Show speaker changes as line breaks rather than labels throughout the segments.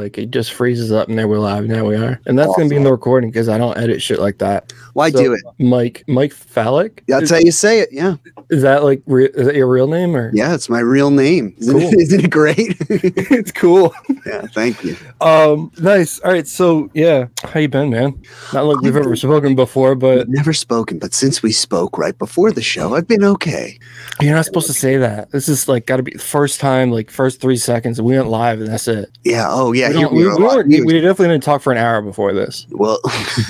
like it just freezes up and there we're live. Now we are, and that's gonna be in the recording because I don't edit shit like that.
Why
So,
do it?
Mike Mike Phallic.
That's
is,
how you say it. Yeah.
is that like re- is that your real name or?
Yeah, it's my real name. Isn't,
Cool.
it, isn't it great?
it's cool.
yeah, thank you.
Um, nice. All right. So yeah, how you been, man? Not like we've ever spoken before, but
never spoken, but since we spoke right before the show, I've been okay.
you're not supposed to say that. This is like got to be the first time, like first three seconds. We went live and that's it.
Yeah. Oh, yeah.
We, don't- we, we, weren't- we definitely didn't talk for an hour before this.
Well,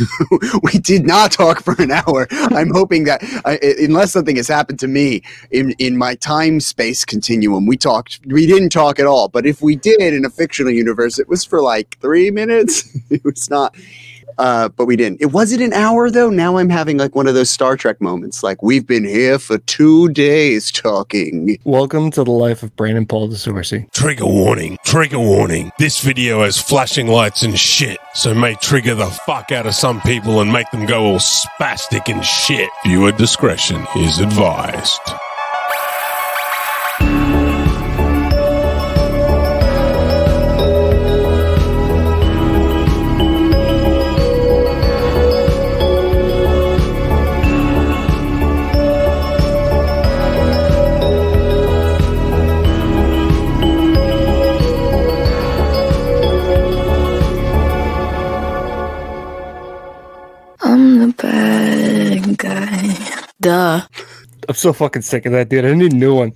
we did not talk for an hour. I'm hoping that, I- unless something has happened to me in in my time space continuum, we talked. We didn't talk at all. But if we did in a fictional universe, it was for like three minutes. it was not. Uh, but we didn't. It was it an hour though. Now I'm having like one of those Star Trek moments. Like we've been here for two days talking.
Welcome to the life of Brandon Paul DeSourcy.
Trigger warning, trigger warning. This video has flashing lights and shit, so may trigger the fuck out of some people and make them go all spastic and shit. Viewer discretion is advised.
Duh.
I'm so fucking sick of that, dude. I need a new one.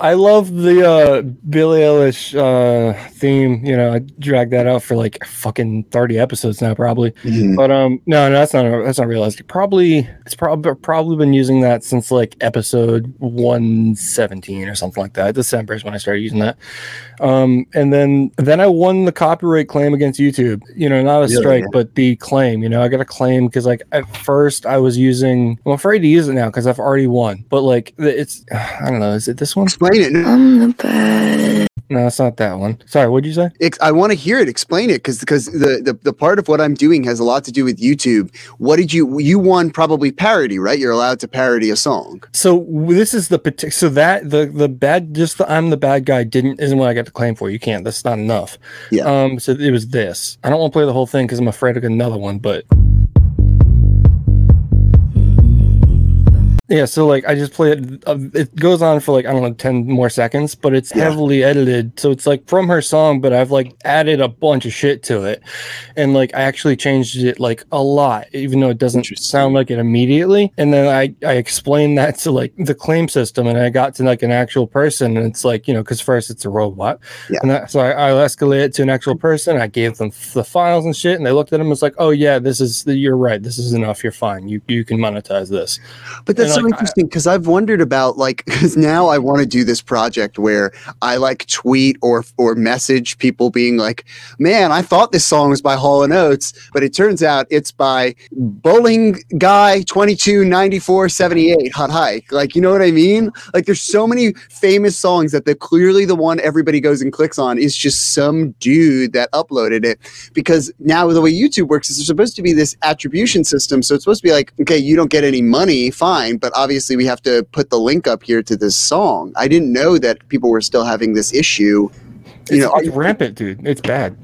I love the uh, Billie Eilish uh, theme. You know, I dragged that out for like fucking 30 episodes now, probably. But um, no, no, that's not that's not realistic. Probably it's probably probably been using that since like episode 117 or something like that. December is when I started using that. Um, and then then I won the copyright claim against YouTube. You know, not a
Really?
strike, but the claim. You know, I got a claim because like at first I was using. I'm afraid to use it now because I've already won. But like it's I don't know. Is it this one?
Explain it.
I'm the bad.
No, it's not that one. Sorry, what'd you say?
Ex- I want to hear it. Explain it, because because the, the the part of what I'm doing has a lot to do with YouTube. What did you you won? Probably parody, right? You're allowed to parody a song.
So this is the partic- so that the the bad just the I'm the bad guy didn't isn't what I got to claim for. You can't. That's not enough.
Yeah.
Um. So it was this. I don't want to play the whole thing because I'm afraid of another one. But yeah. So like I just play it. Uh, it goes on for like I don't know ten more seconds, but it's
Yeah.
heavily edited. So it's like from her song, but I've like added a bunch of shit to it, and like I actually changed it like a lot, even though it doesn't sound like it immediately. And then I I explained that to like the claim system, and I got to like an actual person, and it's like you know because first it's a robot,
Yeah.
and that, so I, I escalated it to an actual person. I gave them the files and shit, and they looked at them. and was like, oh yeah, this is you're right. This is enough. You're fine. You you can monetize this.
But that's so
like,
interesting because I've wondered about like because now I want to do this project where I like tweet or or message people being like, "Man, I thought this song was by Hall and Oates, but it turns out it's by Bowling Guy twenty two ninety four seventy eight Hot Hike." Like, you know what I mean? Like, there's so many famous songs that the clearly the one everybody goes and clicks on is just some dude that uploaded it because now the way YouTube works is there's supposed to be this attribution system. So it's supposed to be like, okay, you don't get any money, fine, but obviously we have to put the link up here to this song. I didn't know that people were still having this issue.
It's,
You know,
it's rampant, dude. It's bad.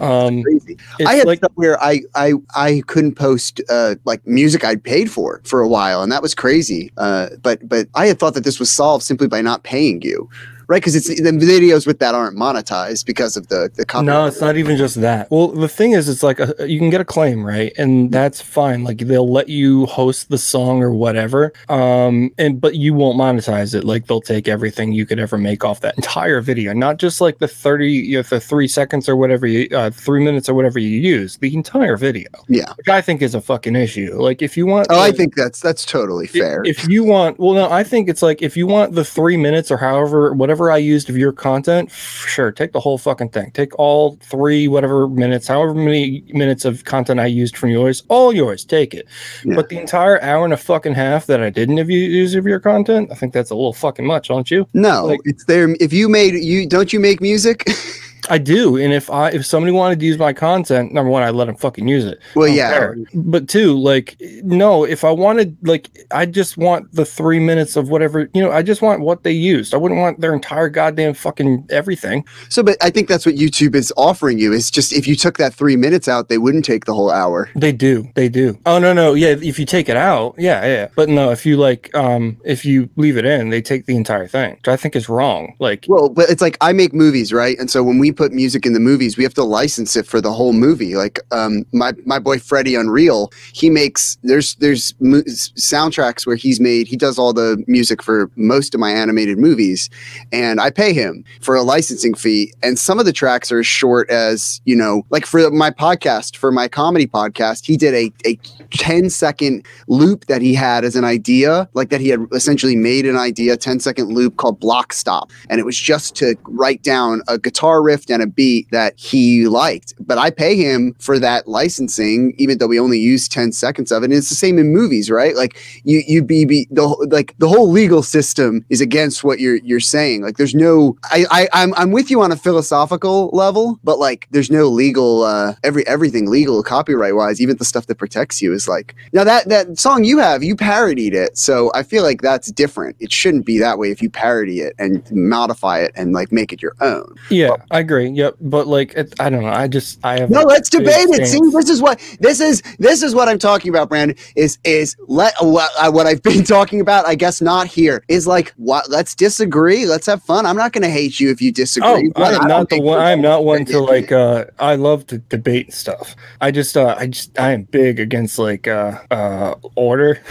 Um,
Crazy.
it's
I had
like
stuff where I I I couldn't post uh, like music I'd paid for for a while, and that was crazy. Uh, but but I had thought that this was solved simply by not paying you, right? Because it's the videos with that aren't monetized because of the the copyright.
No, it's not even just that. Well, the thing is, it's like a, you can get a claim, right? And that's fine. Like they'll let you host the song or whatever. Um, and but you won't monetize it. Like they'll take everything you could ever make off that entire video, not just like the thirty, you know, the three seconds or whatever you, uh, three minutes or whatever you use. The entire video,
Yeah.
which I think is a fucking issue. Like if you want,
Oh, I think that's that's totally fair.
If you want, well, no, I think it's like if you want the three minutes or however, whatever I used of your content, sure, take the whole fucking thing. Take all three, whatever minutes, however many minutes of content I used from yours, all yours, take it.
Yeah.
But the entire hour and a fucking half that I didn't have you use of your content, I think that's a little fucking much, don't you?
no,
like-
it's there. If you made you don't you make music?
I do, and if I if somebody wanted to use my content, number one, I let them fucking use it.
Well, yeah.
care. But two, like, no, if I wanted, like, I just want the three minutes of whatever, you know, I just want what they used. I wouldn't want their entire goddamn fucking everything.
So, but I think that's what YouTube is offering you. Is just if you took that three minutes out, they wouldn't take the whole hour.
They do, they do. Oh no, no, yeah. If you take it out, yeah, yeah. But no, if you like, um, if you leave it in, they take the entire thing, which I think is wrong. Like,
Well, but it's like I make movies, right? And so when we put music in the movies, we have to license it for the whole movie. Like um, my my boy Freddie Unreal, he makes there's there's soundtracks where he's made he does all the music for most of my animated movies, and I pay him for a licensing fee. And some of the tracks are as short as you know, like for my podcast, for my comedy podcast, he did a a 10 second loop that he had as an idea, like that he had essentially made an idea, 10 second loop called Block Stop. And it was just to write down a guitar riff and a beat that he liked. But I pay him for that licensing, even though we only use 10 seconds of it. And it's the same in movies, right? Like you you be, be the whole- like the whole legal system is against what you're you're saying. Like there's no I, I I'm I'm with you on a philosophical level, but like there's no legal uh every everything legal copyright wise, even the stuff that protects you is like now that that song you have, you parodied it. So I feel like that's different. It shouldn't be that way if you parody it and modify it and like make it your own.
yeah, I agree. Yep. But like, it, I don't know. I just, I have.
No, let's debate it. See, this is what this is. This is what I'm talking about, Brandon. Is is let what, I- what I've been talking about. I guess not here. Is like what? Let's disagree. Let's have fun. I'm not going to hate you if you disagree.
Oh,
but I
I'm
don't
the one. I'm not one to like. uh I love to debate stuff. I just, uh I just, I am big against like, uh uh order.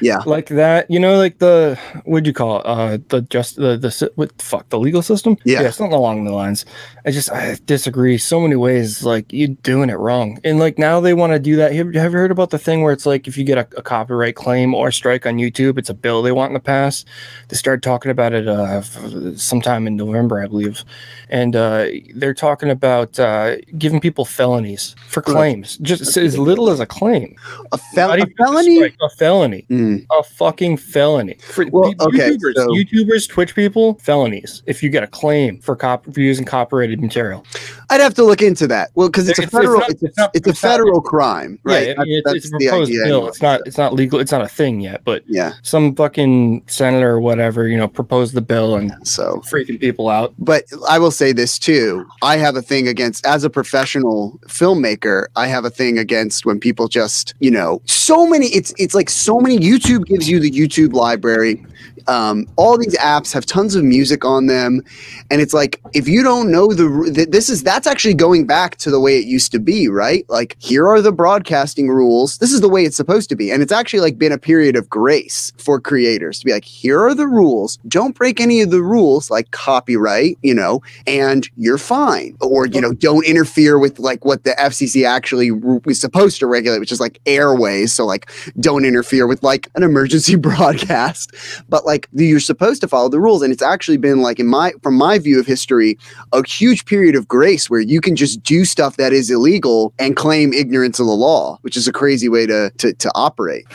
Yeah.
like that. You know, like the what'd you call it? Uh, the just the the what the fuck the legal system?
Yeah.
something along the lines. I just I disagree so many ways. Like you're doing it wrong, and like now they want to do that. Have, have you heard about the thing where it's like if you get a, a copyright claim or strike on YouTube, it's a bill they want in the past. They started talking about it uh sometime in November, I believe, and uh they're talking about uh giving people felonies for claims, just as little as a claim.
a, fel- a felony.
a felony
Mm.
a fucking felony. For
Well, okay,
YouTubers,
so-
YouTubers, Twitch people, felonies. If you get a claim for cop for using copyrighted material,
I'd have to look into that. Well, because it's,
It's-
a federal.
not-
It's, a,
it's not-
it's a
it's not-
federal crime, right?
Yeah,
That's-
it's, a
the
proposed
idea
bill.
anyway.
It's not. It's not legal. It's not a thing yet. But
Yeah.
some fucking senator or whatever, you know, proposed the bill and
So
freaking people out.
but I will say this too. I have a thing against, as a professional filmmaker, I have a thing against when people just, you know, so many. It's it's like so many. YouTube gives you the YouTube library. Um, all these apps have tons of music on them, and it's like if you don't know the th- this is that's actually going back to the way it used to be, right? Like here are the broadcasting rules. This is the way it's supposed to be, and it's actually like been a period of grace for creators to be like, here are the rules. Don't break any of the rules, like copyright, you know, and you're fine. Or you know, don't interfere with like what the FCC actually r- was supposed to regulate, which is like airways. So like, don't interfere with like an emergency broadcast. But like, you're supposed to follow the rules, and it's actually been like in my from my view of history, a huge period of grace where you can just do stuff that is illegal and claim ignorance of the law, which is a crazy way to to, to operate.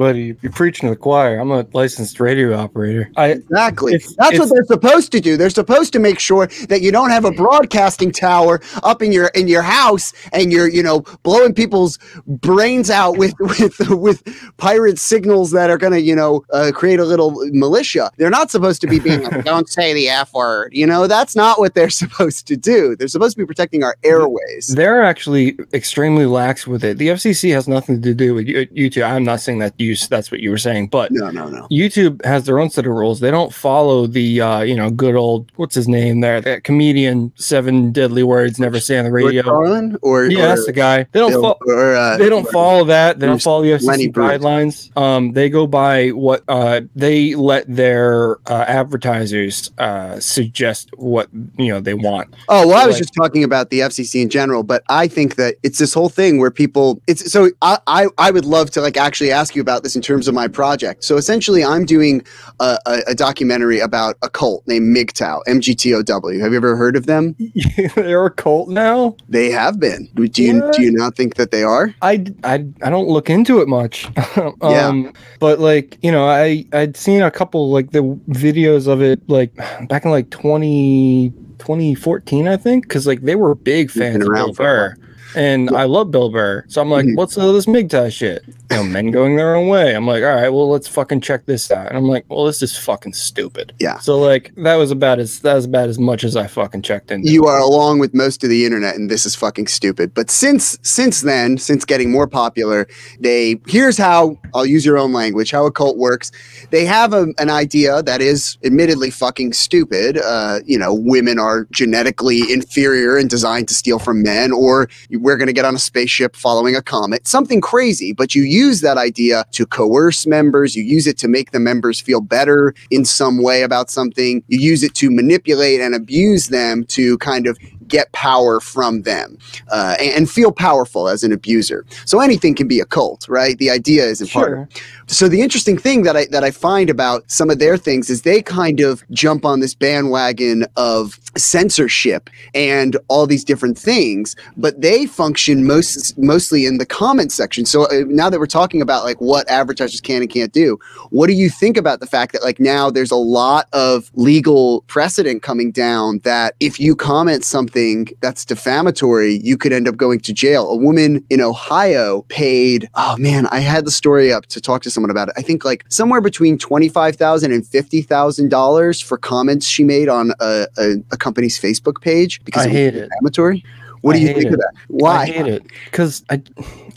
Buddy, you're preaching to the choir. I'm a licensed radio operator. I
Exactly.
It's-
That's what they're supposed to do. They're supposed to make sure that you don't have a broadcasting tower up in your in your house and you're, you know, blowing people's brains out with with with pirate signals that are going to, you know, uh, create a little militia. They're not supposed to be being like, don't say the F word. You know, that's not what they're supposed to do. They're supposed to be protecting our airways.
They're actually extremely lax with it. The FCC has nothing to do with you- two. I'm not saying that you that's what you were saying, but
No, no, no.
YouTube has their own set of rules. They don't follow the uh, you know good old what's his name there that comedian seven deadly words never say on the radio.
Carlin or,
Yeah, that's the guy. They don't fo-
or, uh,
they don't follow that. They don't follow the FCC guidelines. Um, they go by what uh, they let their uh, advertisers uh, suggest what you know they want.
Oh well, I was
Like-
just talking about the FCC in general, but I think that it's this whole thing where people. It's so I, I I would love to like actually ask you about this in terms of my project. So essentially, I'm doing a, a, a documentary about a cult named MGTOW, MGTOW. Have you ever heard of them?
They're a cult now.
They have been. Do you
What?
do you not think that they are?
I, I, I don't look into it much. um, But like, you know, I, I'd seen a couple like the videos of it like back in like 20. 2014, I think, because like they were big fans of
around
Bill Burr. And I love Bill Burr. So I'm like,
Mhm.
what's all this MGTOW shit? You know, men going their own way. I'm like, all right, well, let's fucking check this out. And I'm like, well, this is fucking stupid.
Yeah.
So like that was about as that was about as much as I fucking checked into.
you are along with most of the internet and this is fucking stupid but since since then since getting more popular they here's how i'll use your own language how a cult works they have a, an idea that is admittedly fucking stupid uh, you know women are genetically inferior and designed to steal from men or we're going to get on a spaceship following a comet something crazy but you use that idea to coerce members you use it to make the members feel better in some way about something you use it to manipulate and abuse them to kind of get power from them uh, and, and feel powerful as an abuser so anything can be a cult right the idea is important
sure.
so the interesting thing that I that I find about some of their things is they kind of jump on this bandwagon of censorship and all these different things, but they function most mostly in the comment section. So uh, now that we're talking about like what advertisers can and can't do, what do you think about the fact that like now there's a lot of legal precedent coming down that if you comment something that's defamatory, you could end up going to jail. A woman in Ohio paid, oh man, I had the story up to talk to someone about it. I think like somewhere between $25,000 and $50,000 for comments she made on a, a, a company's Facebook page because
I
it was
hate it.
defamatory. What
I
do you think
it.
of that? Why?
I hate it because I,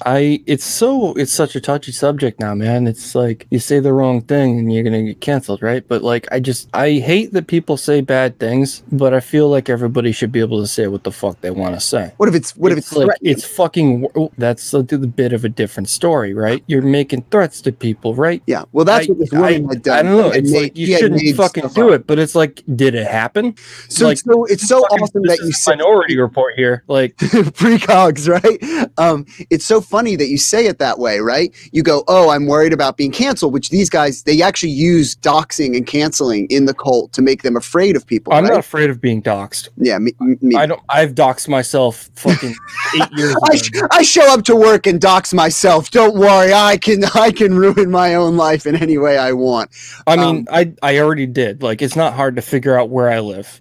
I, it's so it's such a touchy subject now, man. It's like you say the wrong thing and you're gonna get canceled, right? But like, I just I hate that people say bad things, but I feel like everybody should be able to say what the fuck they want to say.
What if it's what if it's
like
threatening?
it's fucking that's a, bit of a different story, right? You're making threats to people, right?
yeah, well, that's
I,
what this
I,
woman had done.
I don't know. It's
made-
like you shouldn't fucking do
up.
it, but it's like, did it happen?
So
like,
it's so it's so awesome that you
Minority Report here, like
precogs, right? Um, it's so funny that you say it that way, right? You go, "Oh, I'm worried about being canceled," which these guys they actually use doxing and canceling in the cult to make them afraid of people.
I'm
right?
not afraid of being doxed.
Yeah, me, me,
I don't. I've doxed myself fucking eight years
I, sh- I show up to work and dox myself. Don't worry, I can I can ruin my own life in any way I want.
I mean,
um,
I I already did. Like, it's not hard to figure out where I live.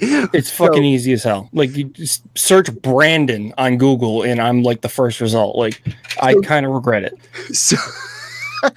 It's fucking
So-
easy as hell. Like, you just search Brandon on Google, and I'm like the first result. Like, I kind of regret it.
so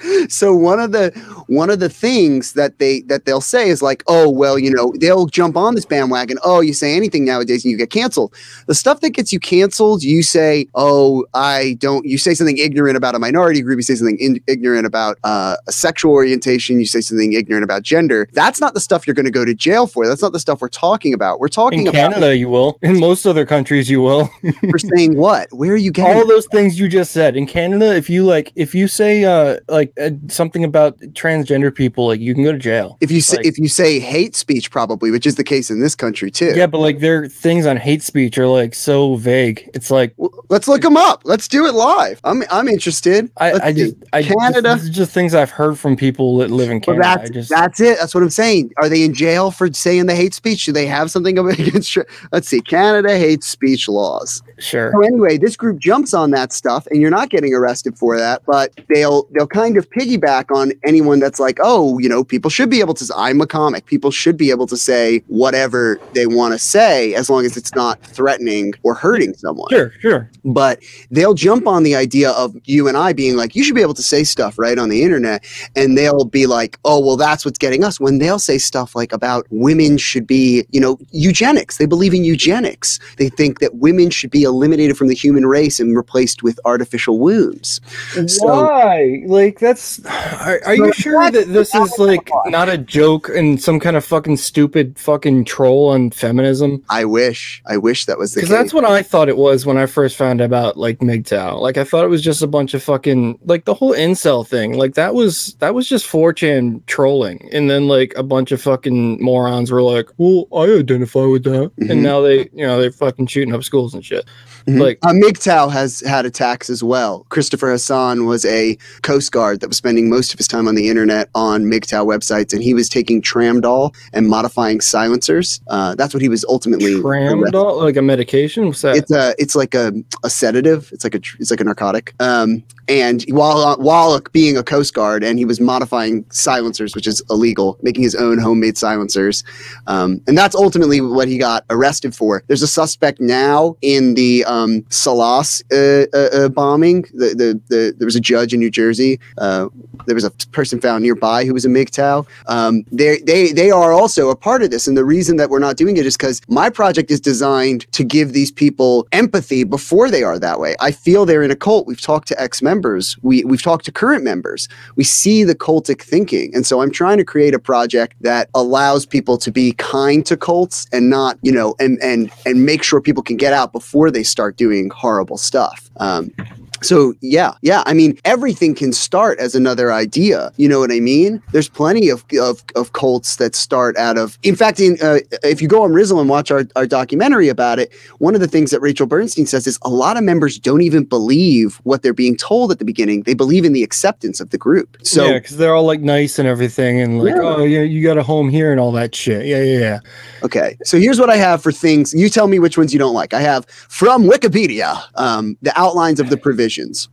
so one of the one of the things that they that they'll say is like oh well you know they'll jump on this bandwagon oh you say anything nowadays and you get canceled the stuff that gets you canceled you say oh i don't you say something ignorant about a minority group you say something in, ignorant about uh, a sexual orientation you say something ignorant about gender that's not the stuff you're going to go to jail for that's not the stuff we're talking about we're talking
In
about
Canada, you will. In most other countries, you will.
for saying what where are you getting
All those things you just said. In Canada, if you like, if you say uh like uh, something about transgender people, like you can go to jail.
if you say
like-
if you say hate speech probably which is the case in this country too
Yeah, but like their things on hate speech are like so vague. It's like
Well, let's look them up. Let's do it live. I'm I'm interested.
I,
Let's
I
see.
just I
Canada.
Is just things I've heard from people that live in
Well,
Canada.
that's
I just
that's it. That's what I'm saying. Are they in jail for saying the hate speech? Do they have something against? Let's see. Canada hate speech laws.
sure.
So anyway, this group jumps on that stuff, and you're not getting arrested for that. But they'll they'll kind of piggyback on anyone that's like, oh, you know, people should be able to. I'm a comic. People should be able to say whatever they want to say as long as it's not threatening or hurting someone.
Sure, sure.
but they'll jump on the idea of you and I being like, you should be able to say stuff right on the internet. And they'll be like, oh, well, that's what's getting us. When they'll say stuff like about women should be, you know, eugenics. They believe in eugenics. They think that women should be eliminated from the human race and replaced with artificial wombs. So-
Why? Like that's are, are you sure that this is like not a joke and some kind of fucking stupid fucking troll on feminism?
I wish, I wish that was the case.
Because that's what I thought it was when I first found out about like MGTOW. Like I thought it was just a bunch of fucking like the whole incel thing. Like that was that was just 4chan trolling. And then like a bunch of fucking morons were like, Well, I identify with that.
Mhm.
And now they you know they're fucking shooting up schools and shit.
Mhm.
Like
Uh, MGTOW has had attacks as well. Christopher Hassan was a Coast Guard that was spending most of his time on the internet on MGTOW websites, and he was taking Tramadol and modifying silencers. Uh, that's what he was ultimately.
Tramadol, like a medication. What's that?
It's a, it's like a, a sedative. It's like a, it's like a narcotic. Um, and while while being a Coast Guard, and he was modifying silencers, which is illegal, making his own homemade silencers, um, and that's ultimately what he got arrested for. There's a suspect now in the um, Salas uh, uh, uh, bombing. The, the, the there was a judge in New Jersey. Uh, there was a person found nearby who was a MGTOW. Um, they they they are also a part of this, and the reason that we're not doing it is because my project is designed to give these people empathy before they are that way. I feel they're in a cult. We've talked to ex members. We we've talked to current members. We see the cultic thinking, and so I'm trying to create a project that allows people to be kind to cults and not you know and and and make sure people can get out before they start doing horrible stuff. Um, so yeah, yeah. I mean, everything can start as another idea. You know what I mean? There's plenty of of, of cults that start out of. In fact, in, uh, if you go on Rizzle and watch our, our documentary about it, one of the things that Rachel Bernstein says is a lot of members don't even believe what they're being told at the beginning. They believe in the acceptance of the group. So
yeah, because they're all like nice and everything, and like,
Yeah.
oh yeah, you got a home here and all that shit. Yeah, yeah, yeah.
Okay, so here's what I have for things. You tell me which ones you don't like. I have from Wikipedia um, the outlines of the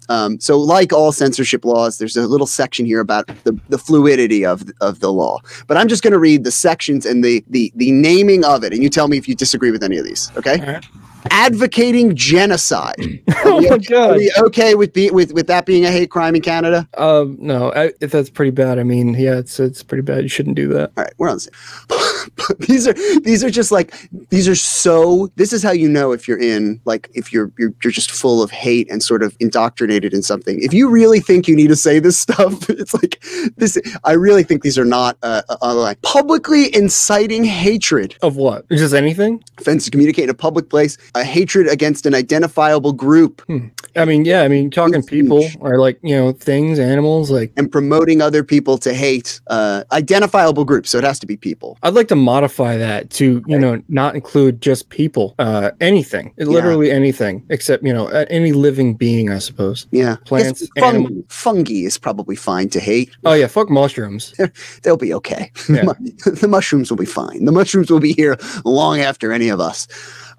Um, so, like all censorship laws, there's a little section here about the, the fluidity of of the law. But I'm just going to read the sections and the, the the naming of it, and you tell me if you disagree with any of these. Okay.
All right.
Advocating genocide.
oh my
Are
god.
okay with be, with with that being a hate crime in Canada?
Um, no, I, if that's pretty bad. I mean, yeah, it's it's pretty bad. You shouldn't do that.
All right, we're on the same. these are these are just like these are so. This is how you know if you're in like if you're you're you're just full of hate and sort of indoctrinated in something. If you really think you need to say this stuff, it's like this. I really think these are not uh, uh, like publicly inciting hatred,
Of what? Just anything?
offense to communicate in a public place, a hatred against an identifiable group, hmm.
I mean, yeah. I mean, talking
It's
people
huge.
or like you know things, animals. Like
and promoting other people to hate uh, identifiable groups. So it has to be people.
I'd like to modify that to you know not include just people. Uh, anything, literally anything, except you know any living being, I suppose.
Yeah,
Plants,
fungi,
animals.
fungi is probably fine to hate.
Oh yeah, fuck mushrooms.
they'll be okay.
Yeah.
the mushrooms will be fine. The mushrooms will be here long after any of us.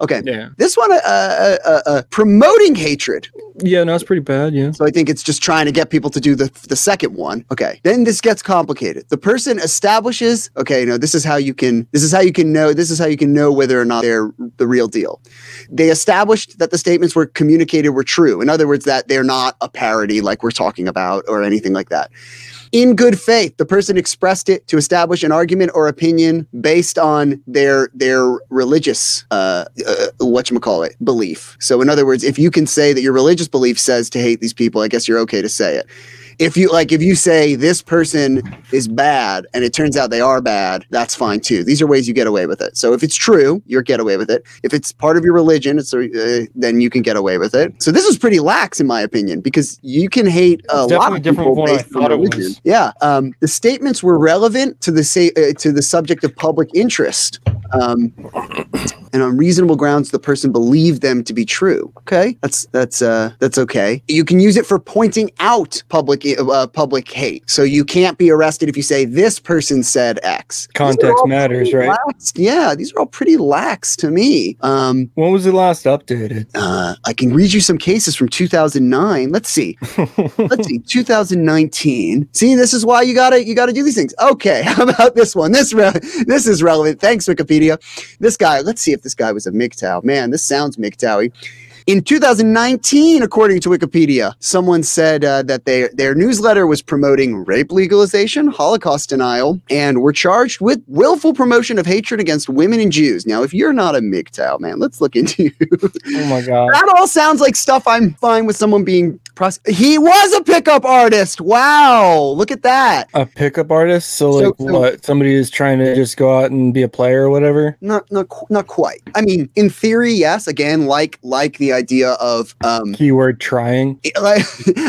Okay.
Yeah,
This one, uh, uh, uh, uh, promoting hatred.
Yeah. No, it's pretty bad. Yeah.
So I think it's just trying to get people to do the the second one. Okay. Then this gets complicated. The person establishes. Okay. No, this is how you can. This is how you can know. This is how you can know whether or not they're the real deal. They established that the statements were communicated were true. In other words, that they're not a parody like we're talking about or anything like that. In good faith, the person expressed it to establish an argument or opinion based on their their religious uh, uh what you call it belief. So, in other words, if you can say that your religious belief says to hate these people, I guess you're okay to say it. If you like, if you say this person is bad and it turns out they are bad, that's fine too. These are ways you get away with it. So if it's true, you get away with it. If it's part of your religion, it's uh, then you can get away with it. So this is pretty lax in my opinion because you can hate a lot of
different
people based on
was.
religion. Yeah, um, the statements were relevant to the say uh, to the subject of public interest. Um, and on reasonable grounds, the person believed them to be true. Okay, that's that's uh, that's okay. You can use it for pointing out public uh, public hate. So you can't be arrested if you say this person said X.
Context matters, right?
lax. Yeah, these are all pretty lax to me. Um,
When was it last updated?
uh, I can read you some cases from 2009. Let's see. Let's see. 2019. See, this is why you gotta you gotta do these things. Okay, how about this one? This re- this is relevant. Thanks, Wikipedia. This guy. Let's see if this guy was a MGTOW. Man, this sounds MGTOWy. In 2019, according to Wikipedia, someone said uh, that they, their newsletter was promoting rape legalization, Holocaust denial, and were charged with willful promotion of hatred against women and Jews. Now, if you're not a MGTOW, man, let's look into you.
Oh my god.
That all sounds like stuff I'm fine with someone being pros- He was a pickup artist. Wow. Look at that.
A pickup artist? So,
So-
like
so-
what? Somebody is trying to just go out and be a player or whatever?
Not not not quite. I mean, in theory, yes. Again, like like the idea of um
Keyword trying.
like,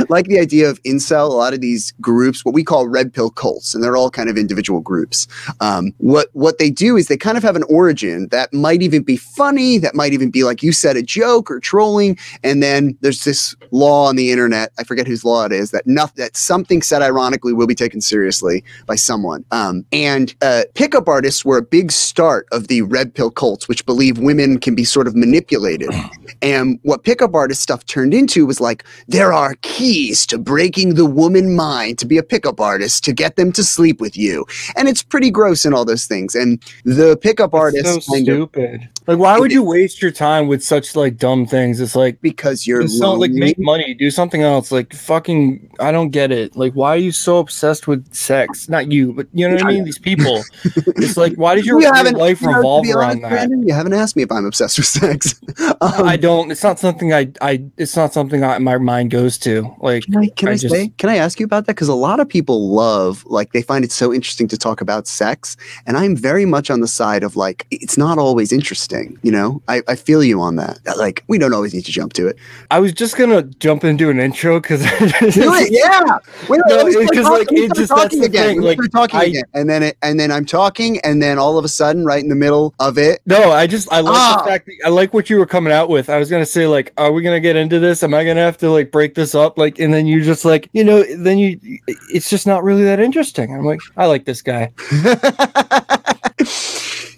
like the idea of incel, a lot of these groups, what we call red pill cults, and they're all kind of individual groups. Um, what what they do is they kind of have an origin that might even be funny, that might even be like you said, a joke or trolling, and then there's this law on the internet. I forget whose law it is that nothing that something said ironically will be taken seriously by someone. Um, and uh, pickup artists were a big start of the red pill cults, which believe women can be sort of manipulated. And what pickup artist stuff turned into was like there are keys to breaking the woman mind to be a pickup artist to get them to sleep with you, and it's pretty gross and all those things. And the pickup artist
It's so
kind of
stupid. Like, why would you waste your time with such like dumb things? It's like
because you're
just don't like make money, do something else. Like fucking, I don't get it. Like, why are you so obsessed with sex? Not you, but you know what I mean. These people. it's like, why did your,
You
your
haven't-
life
you know,
revolve
be
around
honest,
that?
Brandon, you haven't asked me if I'm obsessed with sex. Um,
I don't. It's not something I. I. It's not something I, my mind goes to. Like,
Can I, can I,
I just-
say? Can I ask you about that? Because a lot of people love, like, they find it so interesting to talk about sex, and I'm very much on the side of like, it's not always interesting. You know, I, I feel you on that. Like, we don't always need to jump to it.
I was just gonna jump into an intro because
Do it, yeah. Wait,
No, it's
start
'cause,
talking,
like, it just- that's the
again.
thing, like,
talking
I-
again, and then it, and then I'm talking, and then all of a sudden, right in the middle of it,
No, I just I like
Ah.
the fact that, I like what you were coming out with. I was gonna say like, are we gonna get into this? Am I gonna have to like break this up? Like, and then you just like, you know, then you, it's just not really that interesting. I'm like, I like this guy.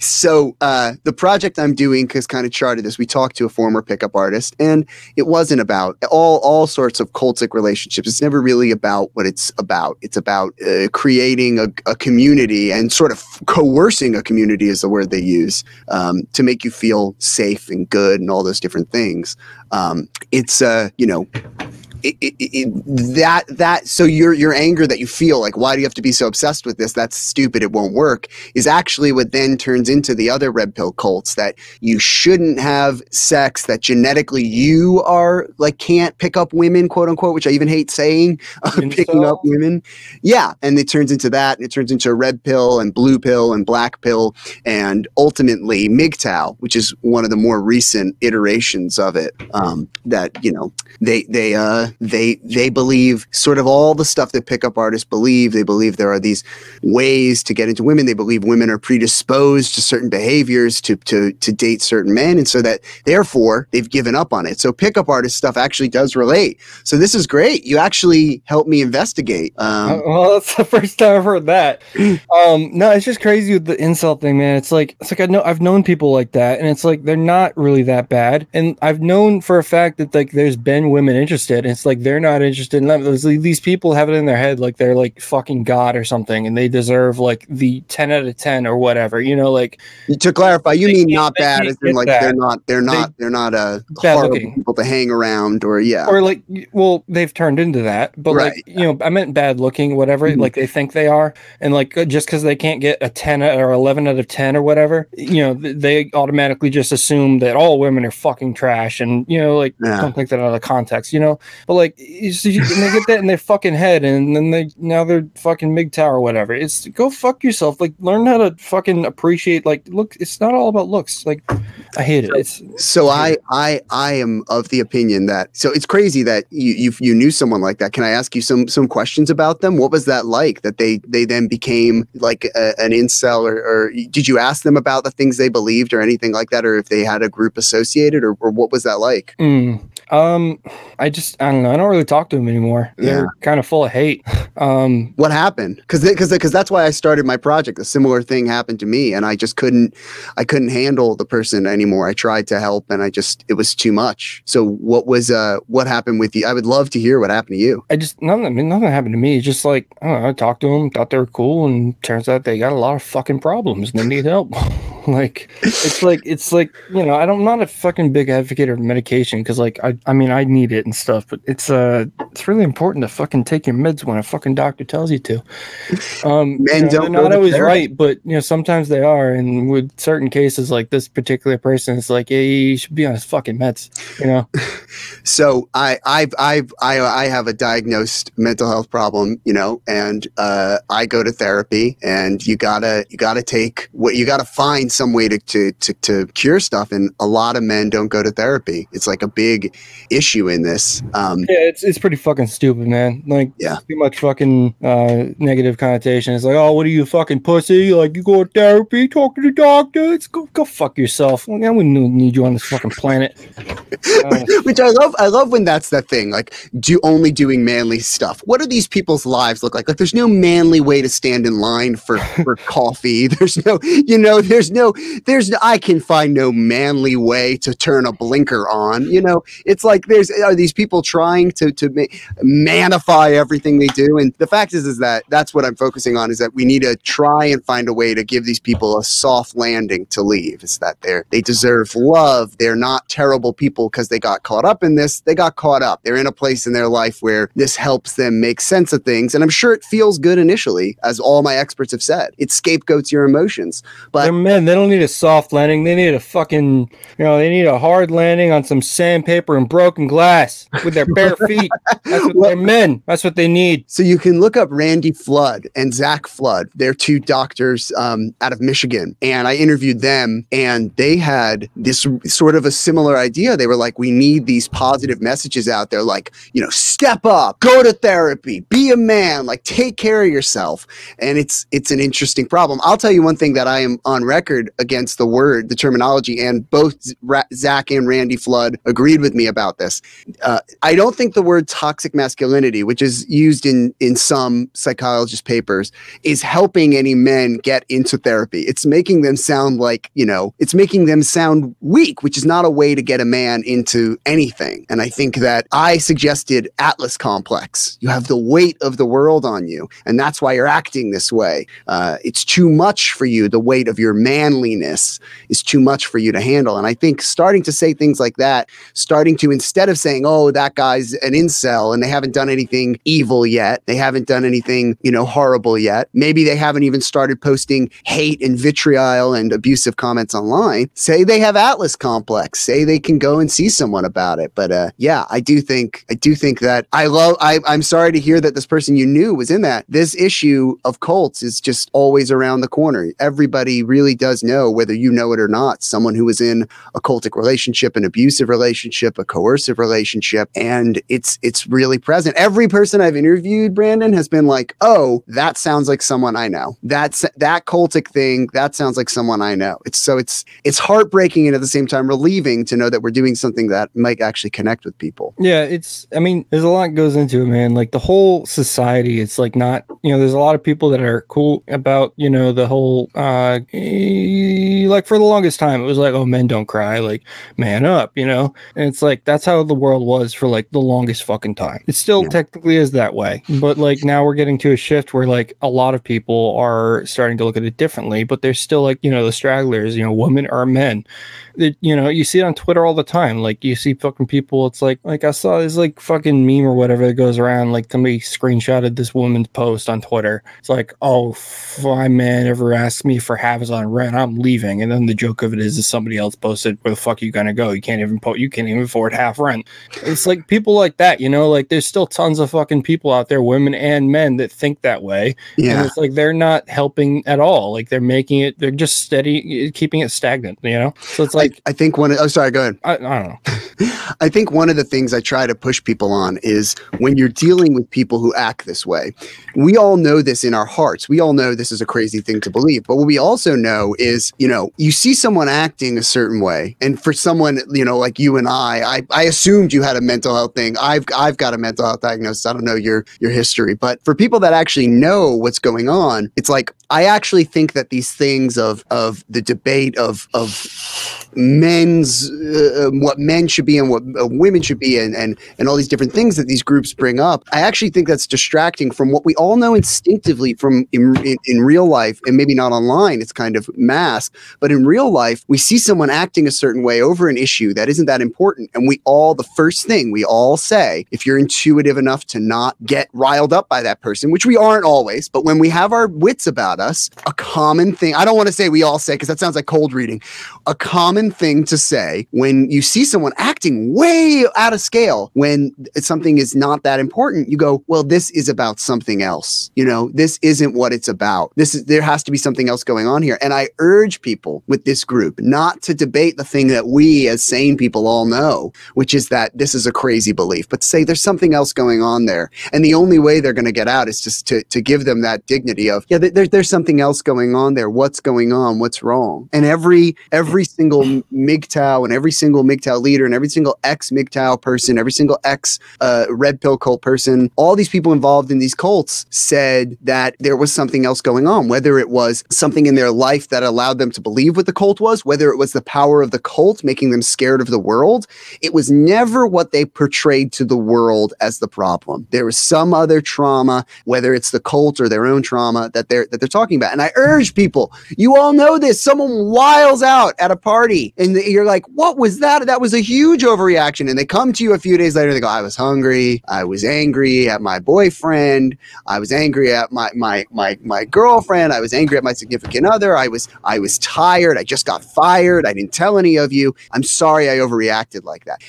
so uh, the project I'm doing has kind of charted this. We talked to a former pickup artist, and it wasn't about all all sorts of cultic relationships. It's never really about what it's about. It's about uh, creating a, a community and sort of coercing a community is the word they use um, to make you feel safe and good and all those different things. Um, it's uh, you know it, it, it, that that so your your anger that you feel like why do you have to be so obsessed with this? That's stupid. It won't work is actually what then turns into the other red pill cults that you shouldn't have sex that genetically you are like can't pick up women quote unquote which i even hate saying uh, picking up women. Yeah and it turns into that and it turns into a red pill and blue pill and black pill and ultimately MGTOW, which is one of the more recent iterations of it. Um, that you know they they uh they they believe sort of all the stuff that pickup artists believe. They believe there are these ways to get into women. They believe women are predisposed to certain behaviors to to to date certain men, and so that therefore they've given up on it. So pickup artist stuff actually does relate. So this is great. You actually helped me investigate.
Uh,
Um,
well, that's the first time I've heard that. Um, no, it's just crazy with the incel thing, man. It's like it's like I know I've known people like that, and it's like they're not really that bad. And I've known for a fact that like there's been women interested, and it's like they're not interested in them. Those- These people have it in their head like they're like fucking god or something, and they deserve like the ten out of ten or whatever. You know, like
to clarify, you mean
can't-
bad, as in like
that.
they're not they're not they're not uh
Bad
horrible
looking.
people to hang around or yeah.
or like well they've turned into that but
Right.
like you know i meant bad looking whatever
Mhm.
like they think they are and like uh, just because they can't get a 10 or 11 out of 10 or whatever you know they automatically just assume that all women are fucking trash and you know like
Yeah.
don't take that out of context you know but like you, and they get that in their fucking head and then they now they're fucking MGTOW or whatever it's go fuck yourself like learn how to fucking appreciate like look it's not all about looks like i hate it it's
So I I I am of the opinion that so it's crazy that you you you knew someone like that. Can I ask you some some questions about them? What was that like? That they they then became like a, an incel, or, or did you ask them about the things they believed or anything like that, or if they had a group associated, or, or what was that like?
Mm. Um, I just I don't know. I don't really talk to them anymore. They're kind of full of hate. Um,
What happened? Because because because that's why I started my project. A similar thing happened to me, and I just couldn't I couldn't handle the person anymore. I tried to help, and I just it was too much. So what was uh what happened with you? I would love to hear what happened to you.
I just nothing. I mean, nothing happened to me. It's just like I don't know. I talked to them, thought they were cool, and turns out they got a lot of fucking problems and they need help. like it's like it's like you know I don't, I'm not a fucking big advocate of medication because like I I mean I need it and stuff, but it's uh it's really important to fucking take your meds when a fucking doctor tells you to. Um, you
Men
know,
don't
they're not always
therapy.
right, but you know sometimes they are, and with certain cases like this particular person, it's like yeah, you should be on his fucking meds. You know,
So I I've I've I I have a diagnosed mental health problem, you know, and uh, I go to therapy, and you gotta you gotta take what you gotta find some way to to to, to cure stuff, and a lot of men don't go to therapy. It's like a big issue in this. Um,
Yeah, it's it's pretty fucking stupid, man. Like,
Yeah.
too much fucking uh, negative connotation. It's like, oh, what are you fucking pussy? Like, you go to therapy, talk to the doctor. It's go go fuck yourself. Like, I wouldn't need you on this fucking planet. Uh,
which I love. I love when that's the thing. Like, do only doing manly stuff. What do these people's lives look like? Like, there's no manly way to stand in line for for coffee. There's no, you know, there's no, there's. No, I can find no manly way to turn a blinker on. You know, it's like there's are these people trying to to ma- manify everything they do, and the fact is, is that that's what I'm focusing on. Is that we need to try and find a way to give these people a soft landing to leave. It's that they're they deserve love. They're not terrible people because they got caught up in this. They got caught up. They're in a place in their life where this helps them make sense of things, and I'm sure it feels good initially, as all my experts have said. It scapegoats your emotions, but
they're men. They don't need a soft landing. They need a fucking, you know, they need a hard landing on some sandpaper broken glass with their bare feet. That's what
Well-
they're men. That's what they need.
So you can look up Randy Flood and Zach Flood. They're two doctors um, out of Michigan, and I interviewed them, and they had this sort of a similar idea. They were like, "We need these positive messages out there, like you know, step up, go to therapy, be a man, like take care of yourself." And it's it's an interesting problem. I'll tell you one thing that I am on record against the word, the terminology, and both Ra- Zach and Randy Flood agreed with me about this. Uh, I don't think the word toxic masculinity, which is used in in some psychologist papers, is helping any men get into therapy. It's making them sound like, you know, it's making them sound weak, which is not a way to get a man into anything. And I think that I suggested Atlas complex. You have the weight of the world on you, and that's why you're acting this way. Uh, it's too much for you. The weight of your manliness is too much for you to handle. And I think starting to say things like that, starting to instead of saying, "Oh, that guy's an incel," and they haven't done anything evil yet, they haven't done anything, you know, horrible yet. Maybe they haven't even started posting hate and vitriol and abusive comments online. Say they have Atlas complex. Say they can go and see someone about it. But uh, yeah, I do think I do think that I love. I, I'm sorry to hear that this person you knew was in that. This issue of cults is just always around the corner. Everybody really does know, whether you know it or not, someone who was in a cultic relationship, an abusive relationship, a coercive relationship, and it's it's really present. Every person I've interviewed, Brandon, has been like, "Oh, that sounds like someone I know. That's that cultic thing. That sounds like someone I know." It's so it's it's heartbreaking and at the same time relieving to know that we're doing something that might actually connect with people.
Yeah, it's. I mean, there's a lot goes into it, man. Like the whole society, it's like not. You know, there's a lot of people that are cool about you know the whole. uh eh, Like for the longest time, it was like, oh, men don't cry. Like, man up, you know. And it's like that's how the world was for like the longest fucking time. It still
Yeah.
technically is that way, but like now we're getting to a shift where like a lot of people are starting to look at it differently. But there's still like you know the stragglers. You know, women are men that you know you see it on Twitter all the time. Like you see fucking people. It's like like I saw this like fucking meme or whatever that goes around. Like somebody screenshotted this woman's post on Twitter. It's like, oh, if my man ever asks me for Amazon rent, I'm leaving. And then the joke of it is, is somebody else posted, where the fuck are you gonna go? You can't even po- you can't even afford half rent. It's like people like that, you know. Like there's still tons of fucking people out there, women and men, that think that way. And
Yeah.
it's like they're not helping at all. Like they're making it, they're just steady, keeping it stagnant, you know? So it's like,
I, I think one. Oh, sorry. Go ahead.
I, I don't know.
I think one of the things I try to push people on is when you're dealing with people who act this way, we all know this in our hearts. We all know this is a crazy thing to believe. But what we also know is, you know, you see someone acting a certain way. And for someone, you know, like you and I, I, I assumed you had a mental health thing. I've I've got a mental health diagnosis. I don't know your your history. But for people that actually know what's going on, it's like I actually think that these things of of the debate of of men's uh, what men should be and what uh, women should be and, and and all these different things that these groups bring up i actually think that's distracting from what we all know instinctively from in, in, in real life and maybe not online it's kind of masked but in real life we see someone acting a certain way over an issue that isn't that important and we all the first thing we all say if you're intuitive enough to not get riled up by that person which we aren't always but when we have our wits about us a common thing i don't want to say we all say because that sounds like cold reading a common thing to say when you see someone acting way out of scale when something is not that important. You go, well, this is about something else. You know, this isn't what it's about. This is there has to be something else going on here. And I urge people with this group not to debate the thing that we as sane people all know, which is that this is a crazy belief, but say there's something else going on there. And the only way they're going to get out is just to, to give them that dignity of, yeah, there, there's something else going on there. What's going on? What's wrong? And every every single MGTOW and every single MGTOW leader and every single ex MGTOW person, every single ex uh, red pill cult person, all these people involved in these cults said that there was something else going on, whether it was something in their life that allowed them to believe what the cult was, whether it was the power of the cult making them scared of the world. It was never what they portrayed to the world as the problem. There was some other trauma, whether it's the cult or their own trauma that they're that they're talking about. And I urge people, you all know this. Someone wiles out at a party and you're like, what was that? That was a huge overreaction. And they come to you a few days later, they go, I was hungry, I was angry at my boyfriend, I was angry at my my my my girlfriend, I was angry at my significant other, I was I was tired, I just got fired, I didn't tell any of you. I'm sorry I overreacted like that.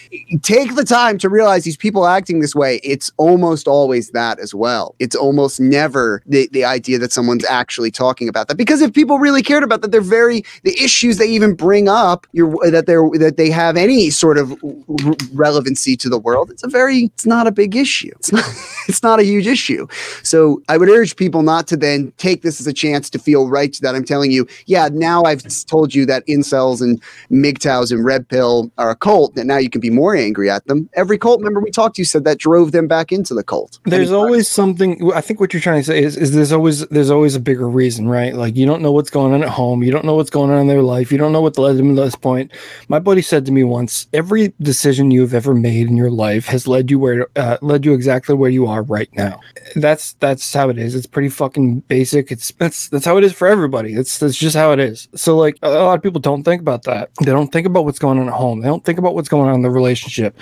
Take the time to realize these people acting this way, it's almost always that as well. It's almost never the, the idea that someone's actually talking about that. Because if people really cared about that, they're very the issues they even bring up, you're that they're that they have any sort of r- relevancy to the world. It's a very it's not a big issue. It's not it's not a huge issue. So I would urge people not to then take this as a chance to feel right that I'm telling you, yeah, now I've told you that incels and MGTOWs and Red Pill are a cult, that now you can be more angry at them. Every cult member we talked to said that drove them back into the cult.
There's
Anytime.
always something. I think what you're trying to say is, is there's always there's always a bigger reason, right? Like you don't know what's going on at home, you don't know what's going on in their life, you don't know what led them to this point. My buddy said to me once, every decision you've ever made in your life has led you where uh, led you exactly where you are right now. That's that's how it is. It's pretty fucking basic. It's that's that's how it is for everybody. It's that's just how it is. So like a lot of people don't think about that. They don't think about what's going on at home. They don't think about what's going on in the relationship.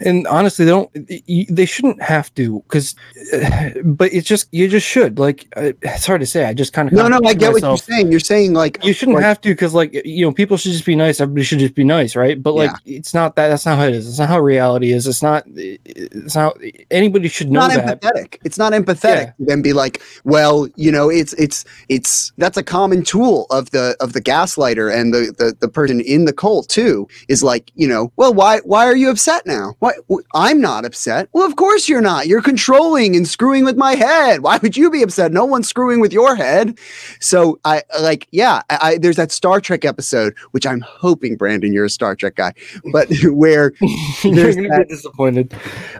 And honestly, they don't. They shouldn't have to because, but it's just you just should. Like uh, it's hard to say. I just kind of
No, no, I get what you're saying. You're saying like
you shouldn't
like-
have to because like you know people should just be nice everybody should just be nice right but like it's not that that's not how it is it's not how reality is it's not it's not anybody should know
not
that
empathetic. It's not empathetic to then be like, well, you know, it's it's it's that's a common tool of the of the gaslighter and the the, the person in the cult too is like, you know, well, why why are you upset now? Why I'm not upset. Well, of course you're not. You're controlling and screwing with my head. Why would you be upset? No one's screwing with your head. So I like, yeah, I, I there's that Star Trek episode, which I'm hoping Brandon, you're a Star Trek guy, but where
you're gonna
that-
be disappointed.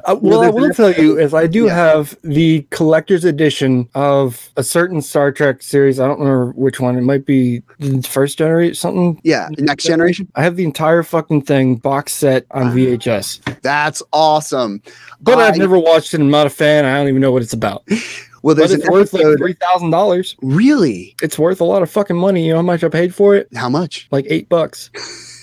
Uh, well i will tell you is i do
Yeah.
have the collector's edition of a certain star trek series. I don't remember which one. It might be the first generation something.
Yeah, next generation.
i have the entire fucking thing box set on vhs
That's awesome.
but i've never watched it. I'm not a fan. I don't even know what it's about
Well,
but it's worth like three thousand dollars
really?
it's worth a lot of fucking money you know how much i paid for it
How much?
like eight bucks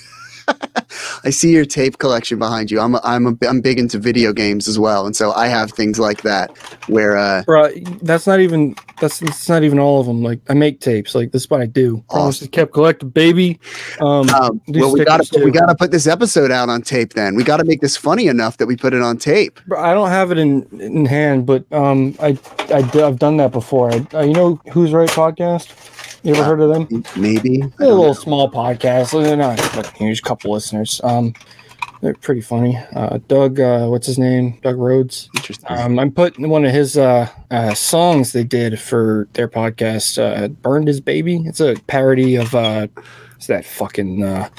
I see your tape collection behind you. I'm a, I'm a, I'm big into video games as well, and so I have things like that where uh,
Bro, that's not even that's that's not even all of them. Like I make tapes. Like this is what I do. Promise
Awesome.
to kept collecting, baby. Um,
um, well, we gotta we gotta put this episode out on tape. Then we gotta make this funny enough that we put it on tape.
bro, I don't have it in in hand, but um, I I I've done that before. I, uh, you know who's right podcast? You ever
Uh,
heard of them?
Maybe
They're a little
know.
small podcast. They're not like huge. Couple listeners. Um, they're pretty funny. Uh, Doug, uh, what's his name? Doug Rhodes.
interesting.
Um, I'm putting one of his uh, uh, songs they did for their podcast, uh, "Burned His Baby." It's a parody of uh, it's that fucking uh,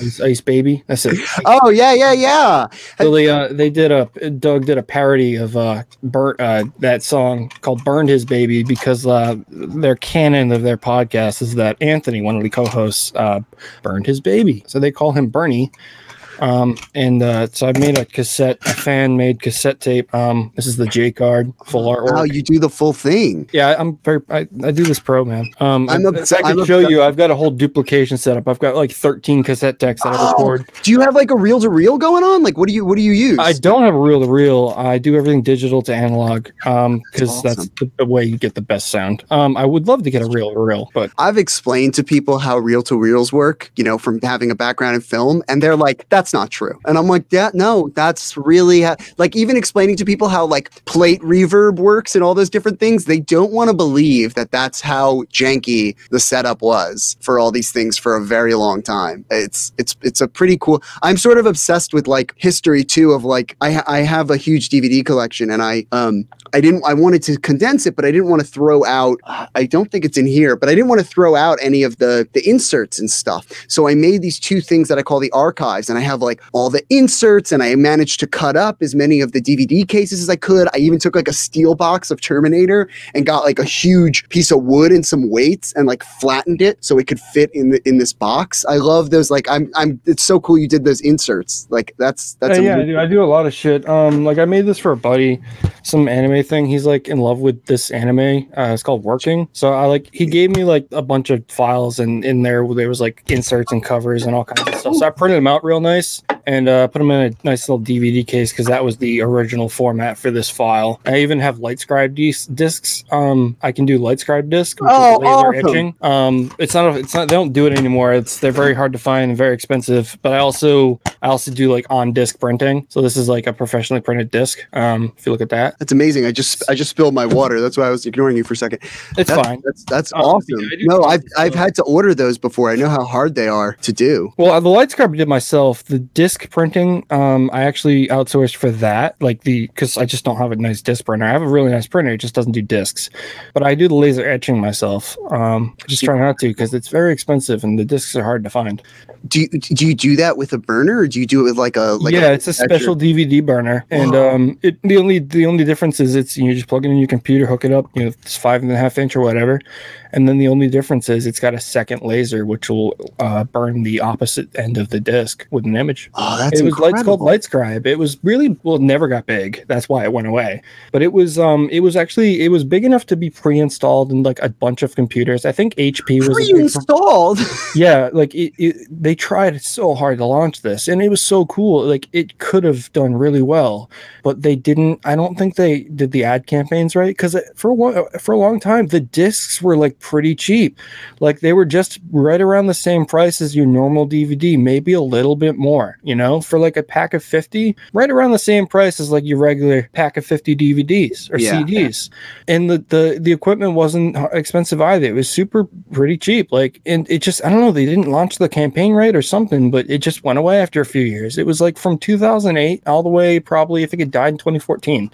Ice, Ice Baby. That's it.
oh yeah, yeah, yeah.
So they uh, they did a Doug did a parody of uh, uh, that song called "Burned His Baby" because uh, their canon of their podcast is that Anthony, one of the co-hosts, uh, burned his baby, so they call him Bernie. Um, and uh, so I made a cassette, a fan made cassette tape. Um, this is the J card, full artwork.
Wow, you do the full thing.
Yeah, I'm very. I, I do this pro, man. Um,
I'm
I,
obs-
I can show
obs-
you. I've got a whole duplication setup. I've got like 13 cassette decks that I
Oh,
record.
Do you have like a reel to reel going on? Like, what do you what do you use?
I don't have a reel to reel. I do everything digital to analog. Um, because that's,
awesome.
the, the way you get the best sound. Um, I would love to get a reel to reel, but
I've explained to people how reel to reels work, you know, from having a background in film, and they're like, "That's not true. And I'm like, yeah, no, that's really ha-. like even explaining to people how like plate reverb works and all those different things. They don't want to believe that that's how janky the setup was for all these things for a very long time. It's it's it's a pretty cool. I'm sort of obsessed with like history too of like I I have a huge DVD collection and I um I didn't I wanted to condense it, but I didn't want to throw out I don't think it's in here, but I didn't want to throw out any of the the inserts and stuff. So I made these two things that I call the archives and I have like all the inserts and I managed to cut up as many of the DVD cases as I could. I even took like a steel box of Terminator and got like a huge piece of wood and some weights and like flattened it so it could fit in the in this box. I love those like I'm I'm it's so cool you did those inserts. Like that's that's
Uh, yeah, I do, I do a lot of shit. Um, like I made this for a buddy, some anime thing. He's like in love with this anime. Uh, it's called Working. So I like he gave me like a bunch of files, and in there there was like inserts and covers and all kinds of stuff. So I printed them out real nice and uh, put them in a nice little DVD case because that was the original format for this file. I even have LightScribe dis- discs. Um, I can do LightScribe disc, which
Oh,
is laser
awesome.
etching. Um, it's not. A, it's not. They don't do it anymore. It's they're very hard to find and very expensive. But I also I also do like on disc printing. So this is like a professionally printed disc. Um, if you look at that,
That's amazing. I just I just spilled my water. That's why I was ignoring you for a second.
it's
That's,
fine.
That's that's
Uh,
awesome.
Do
No, I've I've had to order those before. I know how hard they are to do.
Well, the LightScribe I did myself. The disc printing, um, I actually outsourced for that. Like the because I just don't have a nice disc printer. I have a really nice printer. It just doesn't do discs. But I do the laser etching myself. Um, I just try not to because it's very expensive and the discs are hard to find.
Do you, do you do that with a burner or do you do it with like a like
yeah, it's a special DVD burner, and um, it the only the only difference is it's you just plug it in your computer, hook it up, you know, it's five and a half inch or whatever, and then the only difference is it's got a second laser which will uh, burn the opposite end of the disc with an image.
Oh, that's
it was it's called
incredible.
LightScribe. It was really well, it never got big. That's why it went away. But it was um, it was actually it was big enough to be pre-installed in like a bunch of computers. I think HP was a big pro-
pre-installed.
yeah like it, it, they tried so hard to launch this and it was so cool like it could have done really well but they didn't i don't think they did the ad campaigns right because for a for a long time the discs were like pretty cheap like they were just right around the same price as your normal dvd maybe a little bit more you know for like a pack of 50 right around the same price as like your regular pack of 50 dvds or
Yeah.
cds and the, the the equipment wasn't expensive either. It was super pretty cheap. Like, and it just I don't know. They didn't launch the campaign right or something, but it just went away after a few years. It was like from 2008 all the way probably I think it died in 2014.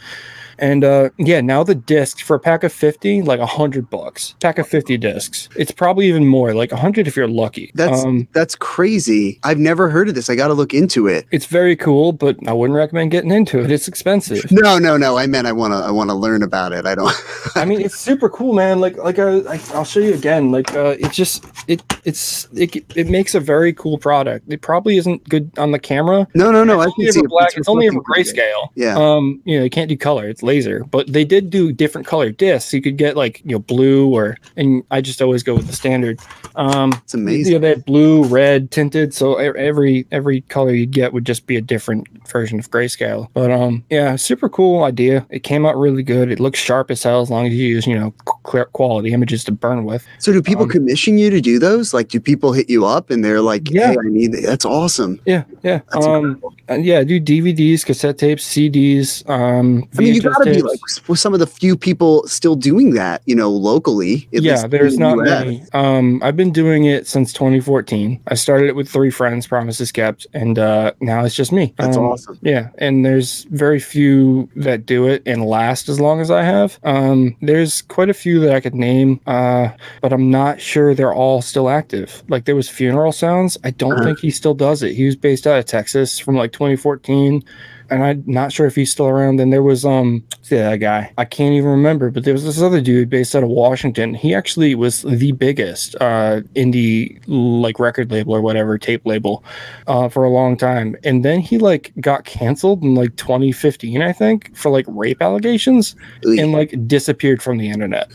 And uh, yeah, now the discs for a pack of 50, like a hundred bucks. Pack of 50 discs. It's probably even more, like a hundred if you're lucky.
That's
um,
that's crazy. I've never heard of this. I got to look into it.
it's very cool, but I wouldn't recommend getting into it. It's expensive.
No, no, no. I meant I want to I want to learn about it. I don't.
I mean, it's super cool, man. Like, like uh, I, I'll show you again. Like, uh, it just it it's it, it makes a very cool product. It probably isn't good on the camera.
No, no, no. I
It's only
can see it.
black.
It's
It's only
pretty
grayscale.
Yeah.
Um, you know, you can't do color. It's laser. But they did do different color discs. You could get like you know blue or, and I just always go with the standard. Um,
It's amazing.
you know, they had blue, red, tinted. So every every color you'd get would just be a different version of grayscale. But um, yeah, super cool idea. It came out really good. It looks sharp as hell as long as you use you know clear quality images to burn with.
So do people
um,
commission you to do those? Like, do people hit you up and they're like,
Yeah.
"Hey, I need that." That's awesome.
Yeah, yeah.
That's
um,
incredible.
and yeah, do DVDs, cassette tapes, CDs. Um,
I mean, you
VHS
got to be like some of the few people still doing that. You know, locally.
yeah, there's
the
not
US.
many. Um, I've been doing it since 2014. I started it with three friends, promises kept, and uh, now it's just me.
That's
Um,
awesome.
Yeah, and there's very few that do it and last as long as I have. Um, there's quite a few that I could name, uh, but I'm not sure they're all still active. Like there was Funeral Sounds. I don't
Uh-huh.
think he still does it. He was based out of Texas from like 2014 and I'm not sure if he's still around. And there was um yeah, that guy. I can't even remember, but there was this other dude based out of Washington. He actually was the biggest uh indie like record label or whatever tape label uh for a long time. And then he like got canceled in like 2015, I think, for like rape allegations and like disappeared from the internet.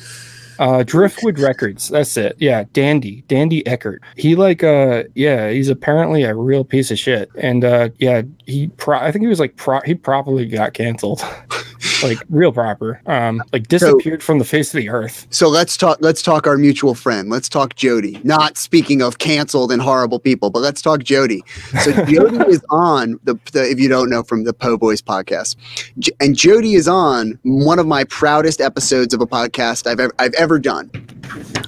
Uh, Driftwood Records. That's it. Yeah, Dandy, Dandy Eckert. He like, uh, yeah, he's apparently a real piece of shit. And uh, yeah, he, pro- I think he was like, pro- he probably got canceled. like real proper. Um, like disappeared from the face of the earth.
So let's talk. Let's talk our mutual friend. Let's talk Jody. Not speaking of canceled and horrible people, but let's talk Jody. So Jody is on the, the if you don't know from the Po Boys podcast, J- and Jody is on one of my proudest episodes of a podcast I've ever I've ever done.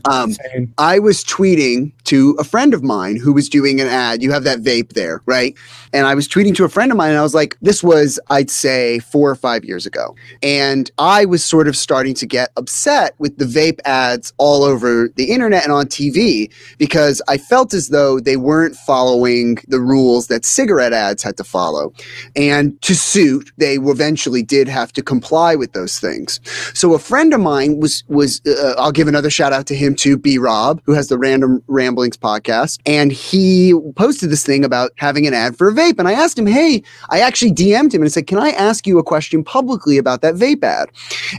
Um, I was tweeting to a friend of mine who was doing an ad. You have that vape there, right? And I was tweeting to a friend of mine, and I was like, this was, I'd say, four or five years ago. And I was sort of starting to get upset with the vape ads all over the internet and on TV because I felt as though they weren't following the rules that cigarette ads had to follow. And to suit, they eventually did have to comply with those things. So a friend of mine was was uh, I'll give another shout out to him too, B Rob, who has the Random Ramblings podcast, and he posted this thing about having an ad for a vape. And I asked him, hey, I actually DM'd him and said, can I ask you a question publicly about that vape ad?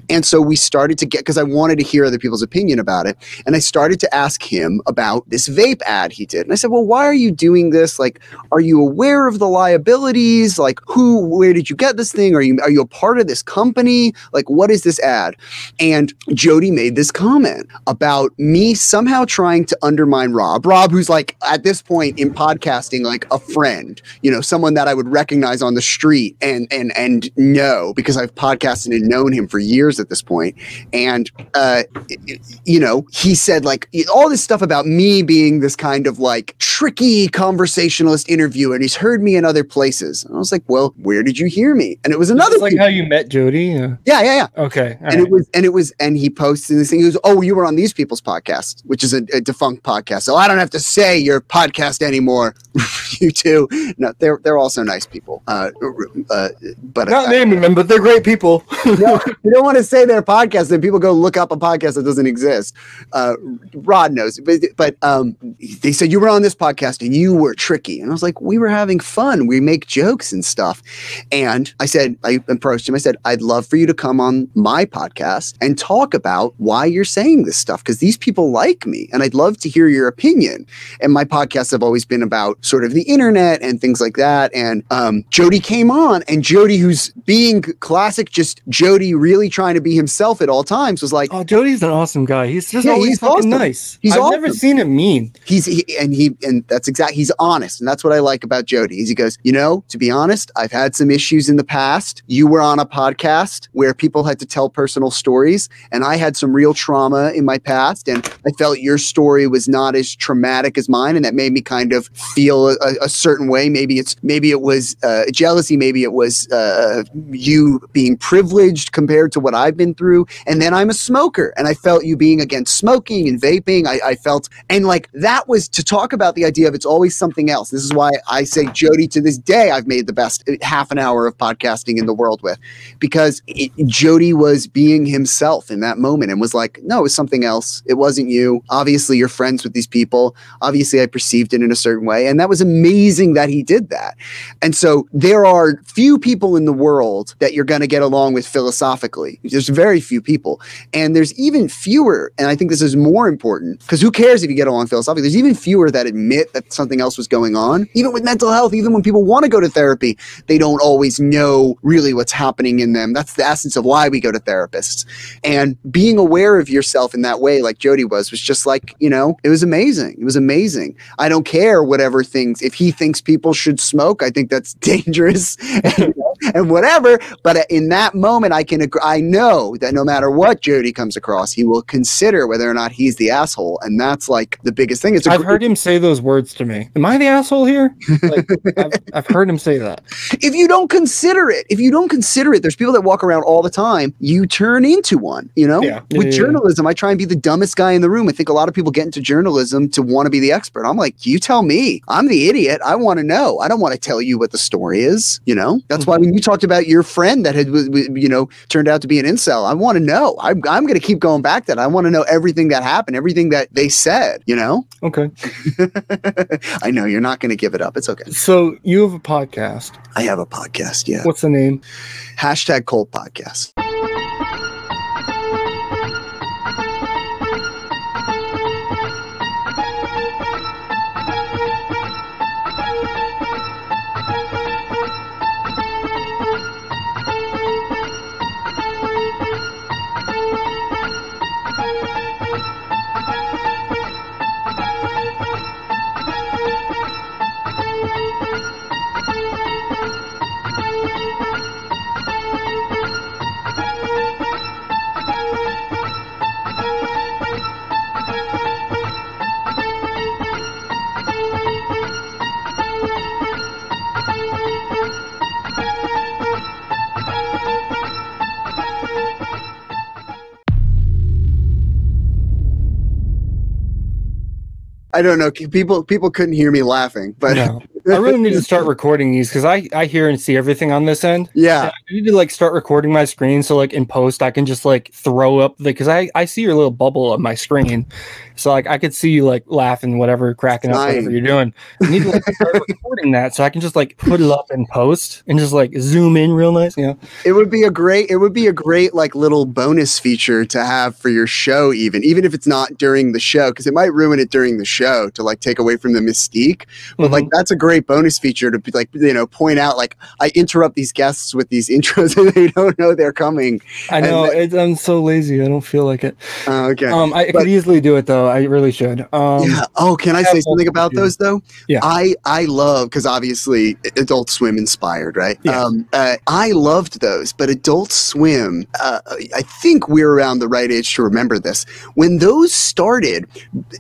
And so we started to get because I wanted to hear other people's opinion about it, and I started to ask him about this vape ad he did. And I said, well, why are you doing this? Like, are you aware of the liabilities? Like, who, where did you get this thing? Are you are you a part of this company? Like, what is this ad? And Jody made this comment about me somehow trying to undermine Rob. Rob, who's like at this point in podcasting, like a friend, you know, someone that I would recognize on the street and and and know because I've podcasted and known him for years at this point. And uh, you know, he said like all this stuff about me being this kind of like tricky conversationalist interviewer, and he's heard me in other places. And I was like, well, where did you hear me? And it was another
like
thing.
how you met Jody. Yeah.
yeah, yeah, yeah
Okay.
and
right.
it was and it was and he posted this thing. He goes, "Oh, you were on these people's podcast, which is a, a defunct podcast, so I don't have to say your podcast anymore." you two, no, they're they're also nice people. Uh, uh, but
Not
uh,
naming them, but they're great people.
no, you don't want to say their podcast, then people go look up a podcast that doesn't exist. Uh, Rod knows, but but um, they said you were on this podcast and you were tricky, and I was like, we were having fun. We make jokes and stuff, and I said, I approached him. I said, I'd love for you to come on my podcast and talk about why you're saying this stuff because these people like me, and I'd love to hear your opinion. And my podcasts have always been about sort of the internet and things like that. And um, Jody came on, and Jody, who's being classic, just Jody really trying to be himself at all times, was like,
oh, Jody's an awesome guy. He's just
Yeah,
always
he's
fucking
awesome.
nice.
He's
I've never seen him mean.
he's he, and he and that's exact he's honest and that's what i like about jody is he goes you know to be honest i've had some issues in the past you were on a podcast where people had to tell personal stories and i had some real trauma in my past and i felt your story was not as traumatic as mine and that made me kind of feel a, a certain way maybe it's maybe it was uh, jealousy maybe it was uh, you being privileged compared to what i've been through and then i'm a smoker and i felt you being against smoking and vaping i, I felt and like that was to talk about the idea of it's always something else. This is why I say Jody to this day, I've made the best uh, half an hour of podcasting in the world with because it, Jody was being himself in that moment and was like, no, it was something else. It wasn't you. Obviously, you're friends with these people. Obviously, I perceived it in a certain way. And that was amazing that he did that. And so there are few people in the world that you're going to get along with philosophically. There's very few people. And there's even fewer, and I think this is more important because who cares if you get along philosophically? There's even fewer that admit that something else was going on. Even with mental health, even when people want to go to therapy, they don't always know really what's happening in them. That's the essence of why we go to therapists. And being aware of yourself in that way, like Jody was, was just like, you know, it was amazing. It was amazing. I don't care whatever things, if he thinks people should smoke, I think that's dangerous and, and whatever. But in that moment, I can, I know that no matter what Jody comes across, he will consider whether or not he's the asshole. And that's like the biggest thing. It's a
I've heard him say those words to me. Am I the asshole here? Like, I've, I've heard him say that.
if you don't consider it, if you don't consider it, there's people that walk around all the time. You turn into one, you know?
Yeah. Yeah,
With
yeah, yeah.
journalism, I try and be the dumbest guy in the room. I think a lot of people get into journalism to want to be the expert. I'm like, you tell me. I'm the idiot. I want to know. I don't want to tell you what the story is, you know? That's why mhm. when you talked about your friend that had, you know, turned out to be an incel, I want to know. I'm, I'm going to keep going back to that. I want to know everything that happened, everything that they said, you know?
Okay.
I know you're not going to give it up. It's okay.
So you have a podcast.
I have a podcast. Yeah.
What's the name?
Hashtag cold podcast. I don't know. People people couldn't hear me laughing, but
No. I really need to start recording these because I, I hear and see everything on this end.
yeah,
I need to like start recording my screen so like in post I can just like throw up the because I, I see your little bubble of my screen. So like I could see you like laughing, whatever, cracking up, whatever you're doing. I need to like start recording that so I can just like put it up in post and just like zoom in real nice, you know.
it would be a great it would be a great like little bonus feature to have for your show even even if it's not during the show because it might ruin it during the show to like take away from the mystique but like mm-hmm. that's a great bonus feature to be like you know point out like i interrupt these guests with these intros and they don't know they're coming
I know it's, I'm so lazy. I don't feel like it.
uh, okay
Um, I
But-
could easily do it though. I really should. Um,
yeah. Oh, can I
have
say something about those though?
Yeah.
I I love because obviously Adult Swim inspired, right?
Yeah.
Um, uh, I loved those, but Adult Swim. Uh, I think we're around the right age to remember this. When those started,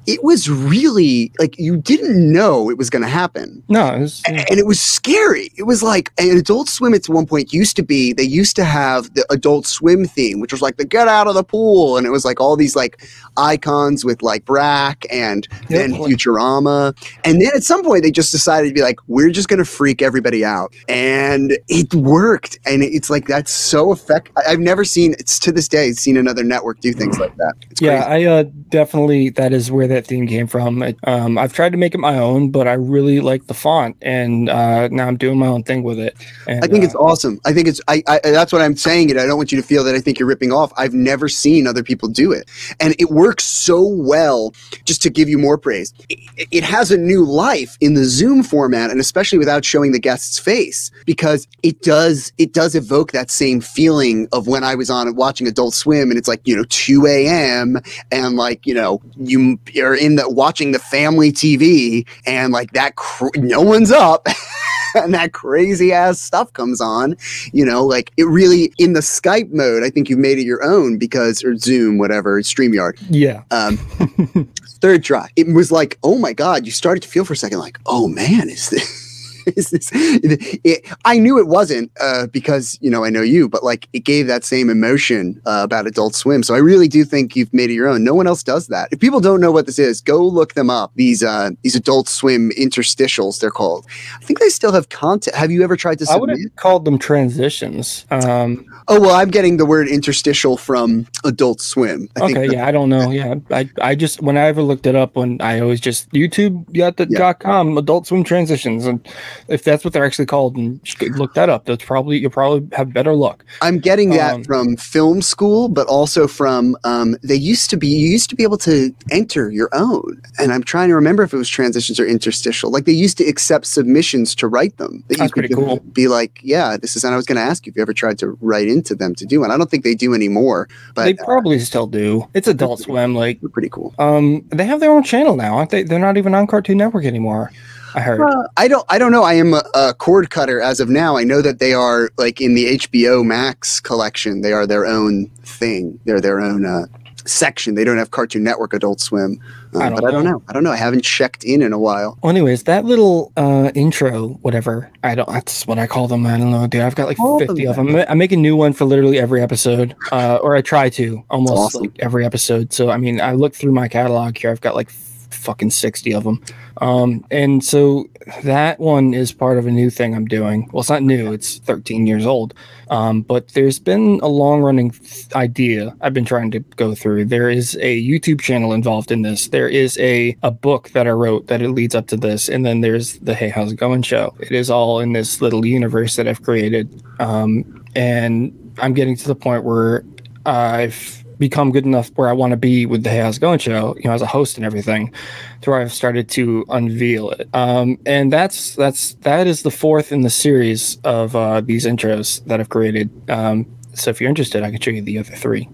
it was really like you didn't know it was going to happen.
no, it was, yeah.
And it was scary. It was like and Adult Swim at one point used to be. They used to have the Adult Swim theme, which was like the get out of the pool, and it was like all these like icons with like Brak and then
Yep.
Futurama. And then at some point, they just decided to be like, we're just going to freak everybody out. And it worked. And it's like, that's so effective. I've never seen, it's to this day, seen another network do things like that. It's
Yeah,
crazy.
I uh, definitely that is where that theme came from. It, um, I've tried to make it my own, but I really like the font, and uh, now I'm doing my own thing with it. And,
I think
uh,
it's awesome. I think it's, I, I, that's what I'm saying. It. I don't want you to feel that I think you're ripping off. I've never seen other people do it. And it works so well, just to give you more praise. It, it has a new life in the Zoom format, and especially without showing the guest's face, because it does, it does evoke that same feeling of when I was on watching Adult Swim, and it's like, you know, 2 a.m. and like, you know, you are in the watching the family TV, and like that, cr- no one's up. and that crazy ass stuff comes on, you know, like it really in the Skype mode. I think you've made it your own because or Zoom, whatever, Streamyard.
yeah,
Um, third try, it was like, oh my god, you started to feel for a second like, oh man, is this? Is this, it, I knew it wasn't uh, because you know I know you, but like it gave that same emotion uh, about Adult Swim. So I really do think you've made it your own. No one else does that. If people don't know what this is, go look them up. These uh, these Adult Swim interstitials, they're called. I think they still have content. Have you ever tried to
I would have called them transitions. Um,
Oh well, I'm getting the word interstitial from Adult Swim. I
okay,
think
yeah, I don't know. Yeah, I, I just when I ever looked it up, when I always just YouTube got the
Yeah.
dot com Adult Swim transitions, and if that's what they're actually called, and look that up, that's probably you'll probably have better luck.
I'm getting that
Um,
from film school, but also from um, they used to be you used to be able to enter your own, and I'm trying to remember if it was transitions or interstitial. Like they used to accept submissions to write them.
That's pretty cool.
Be like, yeah, this is. And I was going to ask you if you ever tried to write into them to do, one. I don't think they do anymore. But
they
uh,
probably still do. It's Adult Swim, like
they're pretty cool.
um, they have their own channel now, aren't they? They're not even on Cartoon Network anymore. I heard.
I don't. I don't know. I am a, a cord cutter as of now. I know that they are like in the HBO Max collection. They are their own thing. They're their own uh, section. They don't have Cartoon Network, Adult Swim. Uh,
I don't
but I don't
know.
know. I don't know. I haven't checked in in a while.
Well, anyways, that little uh, intro, whatever. I don't. That's what I call them. I don't know, dude. I've got like
Call them
fifty of
that.
them. I make a new one for literally every episode, uh, or I try to almost
awesome.
like every episode. So I mean, I look through my catalog here. I've got like f- fucking sixty of them. Um, and so that one is part of a new thing I'm doing. Well, it's not new. It's 13 years old. Um, but there's been a long running th- idea I've been trying to go through. There is a YouTube channel involved in this. There is a, a book that I wrote that it leads up to this. And then there's the Hey, How's It Going show. It is all in this little universe that I've created. Um, and I'm getting to the point where I've become good enough where I want to be with the Hey How's It Going show, you know, as a host and everything, to where I've started to unveil it. Um, and that's that's that is the fourth in the series of uh, these intros that I've created. Um, so if you're interested, I can show you the other three.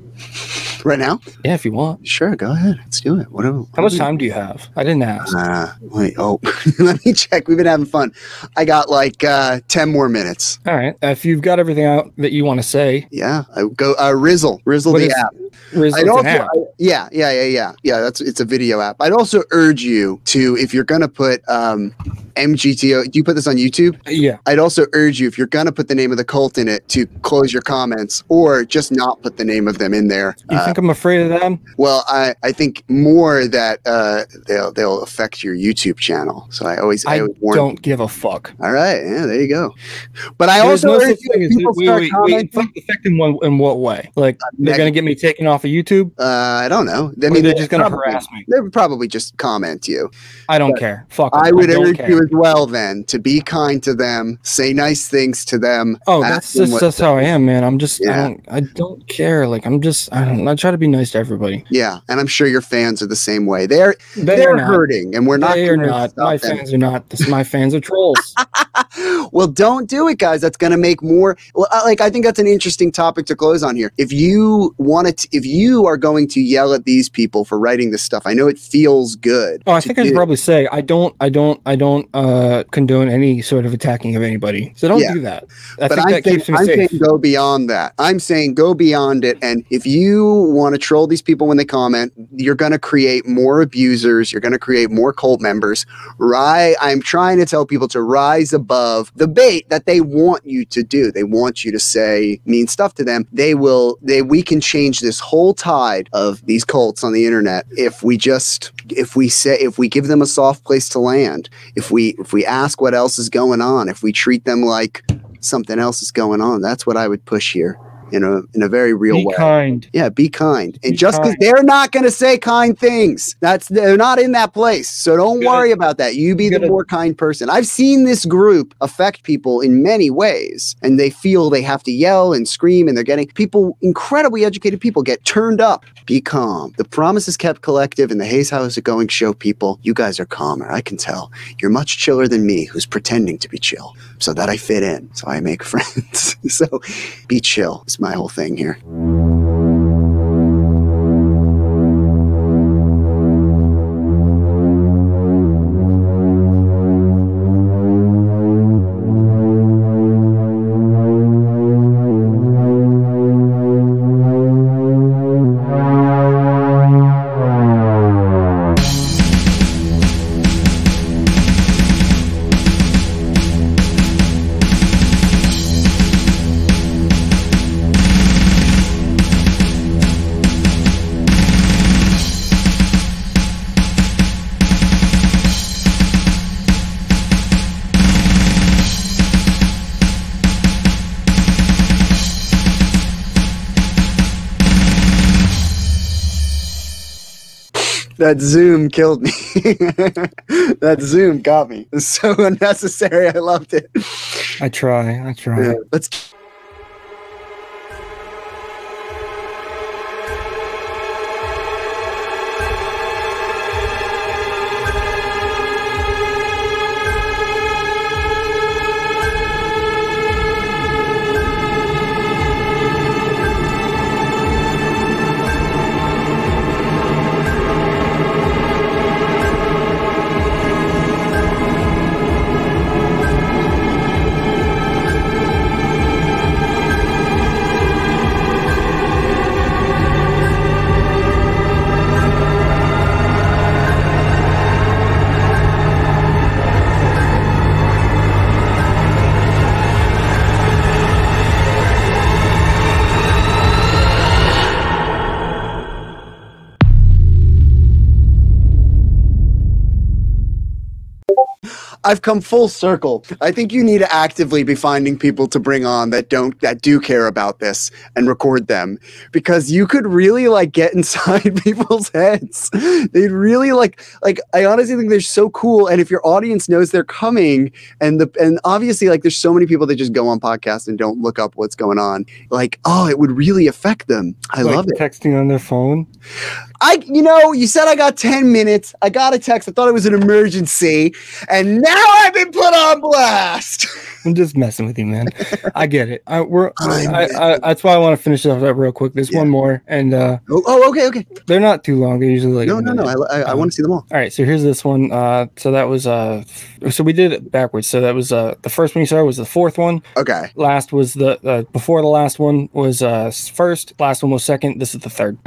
Right now?
Yeah, if you want.
Sure. Go ahead. Let's do it. What? do-
How much time do you have? I didn't ask.
Uh, wait. Oh, let me check. We've been having fun. I got like uh, ten more minutes.
All right. If you've got everything out that you want to say,
Yeah. I go. Uh, Rizzle. Rizzle
What
the
is-
app. I'd also,
app.
I- yeah, yeah, yeah, yeah, yeah. That's it's a video app. I'd also urge you to, if you're gonna put, um, MGTOW. Do you put this on YouTube?
Yeah.
I'd also urge you, if you're gonna put the name of the cult in it, to close your comments or just not put the name of them in there.
You
Uh,
think I'm afraid of them?
well, I, I think more that uh, they'll they'll affect your YouTube channel. So I always I,
I
always warn.
don't give a fuck.
All right, yeah, there you go. But I
There's
also
no
urge
thing
people
wait,
start
wait, wait,
commenting.
affect in one in what way? Like they're
neg-
gonna get me taken off of YouTube?
Uh, I don't know. I mean,
they're
they
just gonna
probably-
harass me.
They would probably just comment you.
I don't care. Fuck.
I would
don't
urge
care.
you as well then to be kind to them, say nice things to them.
Oh, that's just that's how I am, man. I'm just I don't I don't care. Like I'm just I don't I try to be nice to everybody.
yeah, and I'm sure your fans are the same way. They're
They
they're hurting, and we're not.
they are not. My
them.
fans are not. This, my fans are trolls.
well, don't do it, guys. That's going to make more. Like I think that's an interesting topic to close on here. If you want to, if you are going to yell at these people for writing this stuff, I know it feels good.
Oh, I think I should
do.
probably say I don't, I don't, I don't uh, condone any sort of attacking of anybody. So don't
Yeah.
do that. I
but
think
I'm,
that
saying,
keeps me
I'm saying go beyond that. I'm saying go beyond it. And if you want to troll these people when they comment, you're going to create more abusers. You're going to create more cult members. Right? I'm trying to tell people to rise above the bait that they want you to do. They want you to say mean stuff to them. They will. They we can change this whole tide of these cults on the internet if we just if we say if we give them a soft place to land. If we if we ask what else is going on. If we treat them like something else is going on. That's what I would push here in a in a very real
Be
way.
kind.
Yeah, be kind. And
Be
just because they're not going to say kind things, that's they're not in that place. So don't worry about that. You be the more kind person. I've seen this group affect people in many ways, and they feel they have to yell and scream, and they're getting people, incredibly educated people, get turned up. Be calm. The Promises Kept Collective and the Hey How's It Going show people, you guys are calmer. I can tell. You're much chiller than me, who's pretending to be chill, so that I fit in, so I make friends. so be chill. My whole thing here. That Zoom killed me. that Zoom got me. It's so unnecessary. I loved it.
I try. I try.
Yeah, let's. I've come full circle. I think you need to actively be finding people to bring on that don't that do care about this and record them because you could really like get inside people's heads. They'd really like like I honestly think they're so cool and if your audience knows they're coming and the and obviously like there's so many people that just go on podcasts and don't look up what's going on. Like, oh, it would really affect them. I
Like
love it.
Texting on their phone.
I, you know, you said I got 10 minutes. I got a text. I thought it was an emergency. And now I've been put on blast.
I'm just messing with you, man. I get it. I, we're, I, I, that's why I want to finish off that real quick. There's
Yeah.
one more, and uh,
Oh, oh okay, okay.
they're not too long. They're usually like
No, no, no. I, I, I want to see them all.
All right, so here's this one. Uh, so that was uh, so we did it backwards. So that was uh, the first one you saw was the fourth one.
Okay.
Last was the uh, before the last one was uh first. Last one was second. This is the third.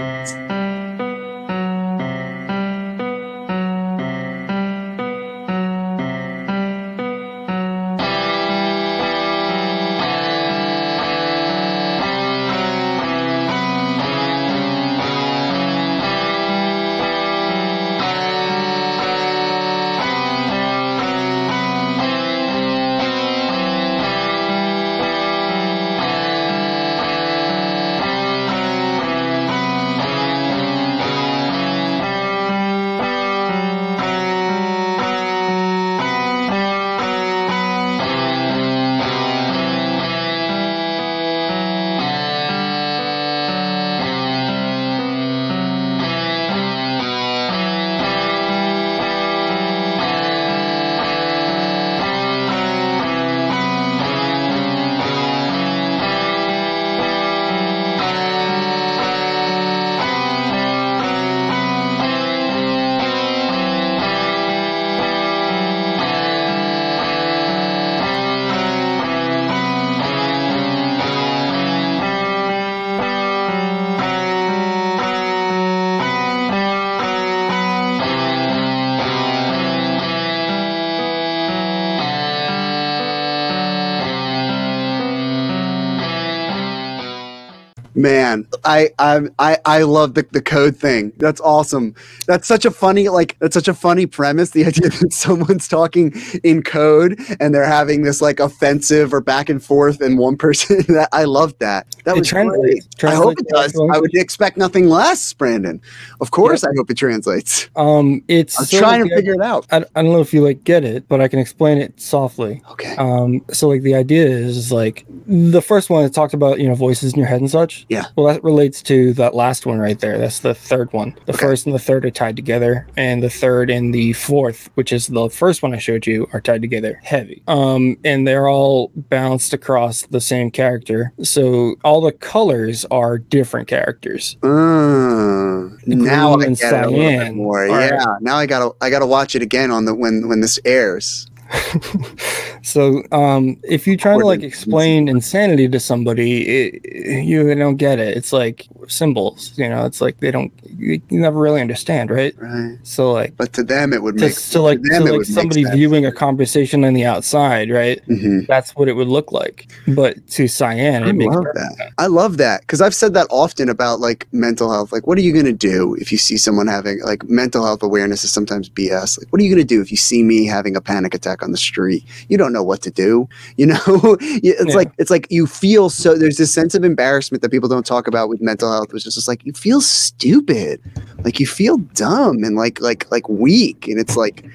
Man, I I I, I love the, the code thing. That's awesome. That's such a funny like that's such a funny premise. The idea that someone's talking in code and they're having this like offensive or back and forth, and one person that I love that. That
It
was
translates-
great. I hope it does. I would expect nothing less, Brandon. Of course, I hope it translates.
Um, it's
I'm trying to figure it out.
I, I don't know if you like get it, but I can explain it softly.
Okay.
Um, so like the idea is, is like the first one it talked about you know voices in your head and such.
Yeah.
Well, that relates to that last one right there. That's the third one. The
Okay.
first and the third are tied together, and the third and the fourth, which is the first one I showed you, are tied together heavy. Um, and they're all bounced across the same character. So all the colors are different characters.
Uh, now I get it a little bit more.
are-
Yeah. Now I gotta I gotta watch it again on the when when this airs.
So, um, if you try to like explain insanity to somebody, it, you don't get it. It's like symbols, you know. It's like they don't, you, never really understand, right?
Right.
So, like,
But to them it would
to,
make
so like,
to them
to like somebody viewing a conversation on the outside, right?
Mhm.
That's what it would look like. But to Cyan,
I
it makes
love that. I love that because I've said that often about like mental health. Like, what are you going to do if you see someone having like mental health awareness is sometimes BS. Like, what are you going to do if you see me having a panic attack on the street? You don't know what to do. You know, it's
Yeah.
like it's like you feel so. There's this sense of embarrassment that people don't talk about with mental health, which is just like you feel stupid, like you feel dumb and like like like weak, and it's like.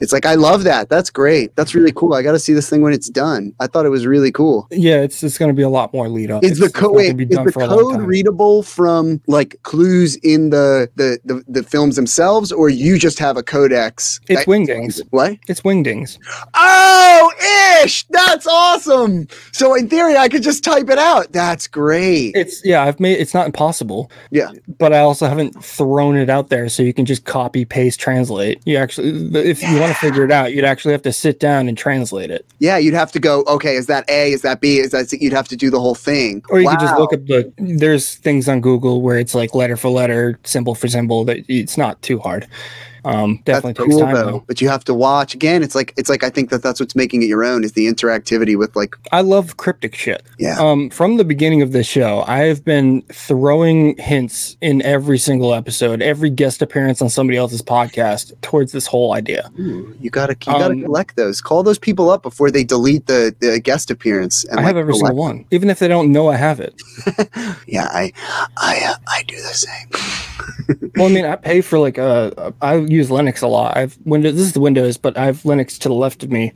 It's like I love that. That's great. That's really cool. I got to see this thing when it's done. I thought it was really cool.
Yeah, it's it's going to be a lot more lead up.
Is the code is the
for a long
code readable from like clues in the, the the the films themselves, or you just have a codex?
It's Wingdings.
What?
It's Wingdings.
Oh, ish! That's awesome. So in theory, I could just type it out. That's great.
It's yeah, I've made it's not impossible.
Yeah.
But I also haven't thrown it out there so you can just copy, paste, translate. You actually if you want to figure it out, you'd actually have to sit down and translate it.
yeah, you'd have to go. Okay, is that A? Is that B? Is that C? You'd have to do the whole thing.
Or you could just look up the there's things on Google where it's like letter for letter, symbol for symbol that it's not too hard. Um definitely
That's
takes
cool
time
though.
though.
But you have to watch again. It's like it's like I think that that's what's making it your own is the interactivity with like
I love cryptic shit.
yeah.
Um, from the beginning of this show, I have been throwing hints in every single episode, every guest appearance on somebody else's podcast towards this whole idea.
Ooh, you gotta you gotta
Um,
collect those. Call those people up before they delete the, the guest appearance. And
I have
like,
every
collect-
single one, even if they don't know I have it.
Yeah, I I uh, I do the same.
Well, I mean, I pay for like uh, I use Linux a lot. I've Windows. This is the Windows, but I have Linux to the left of me,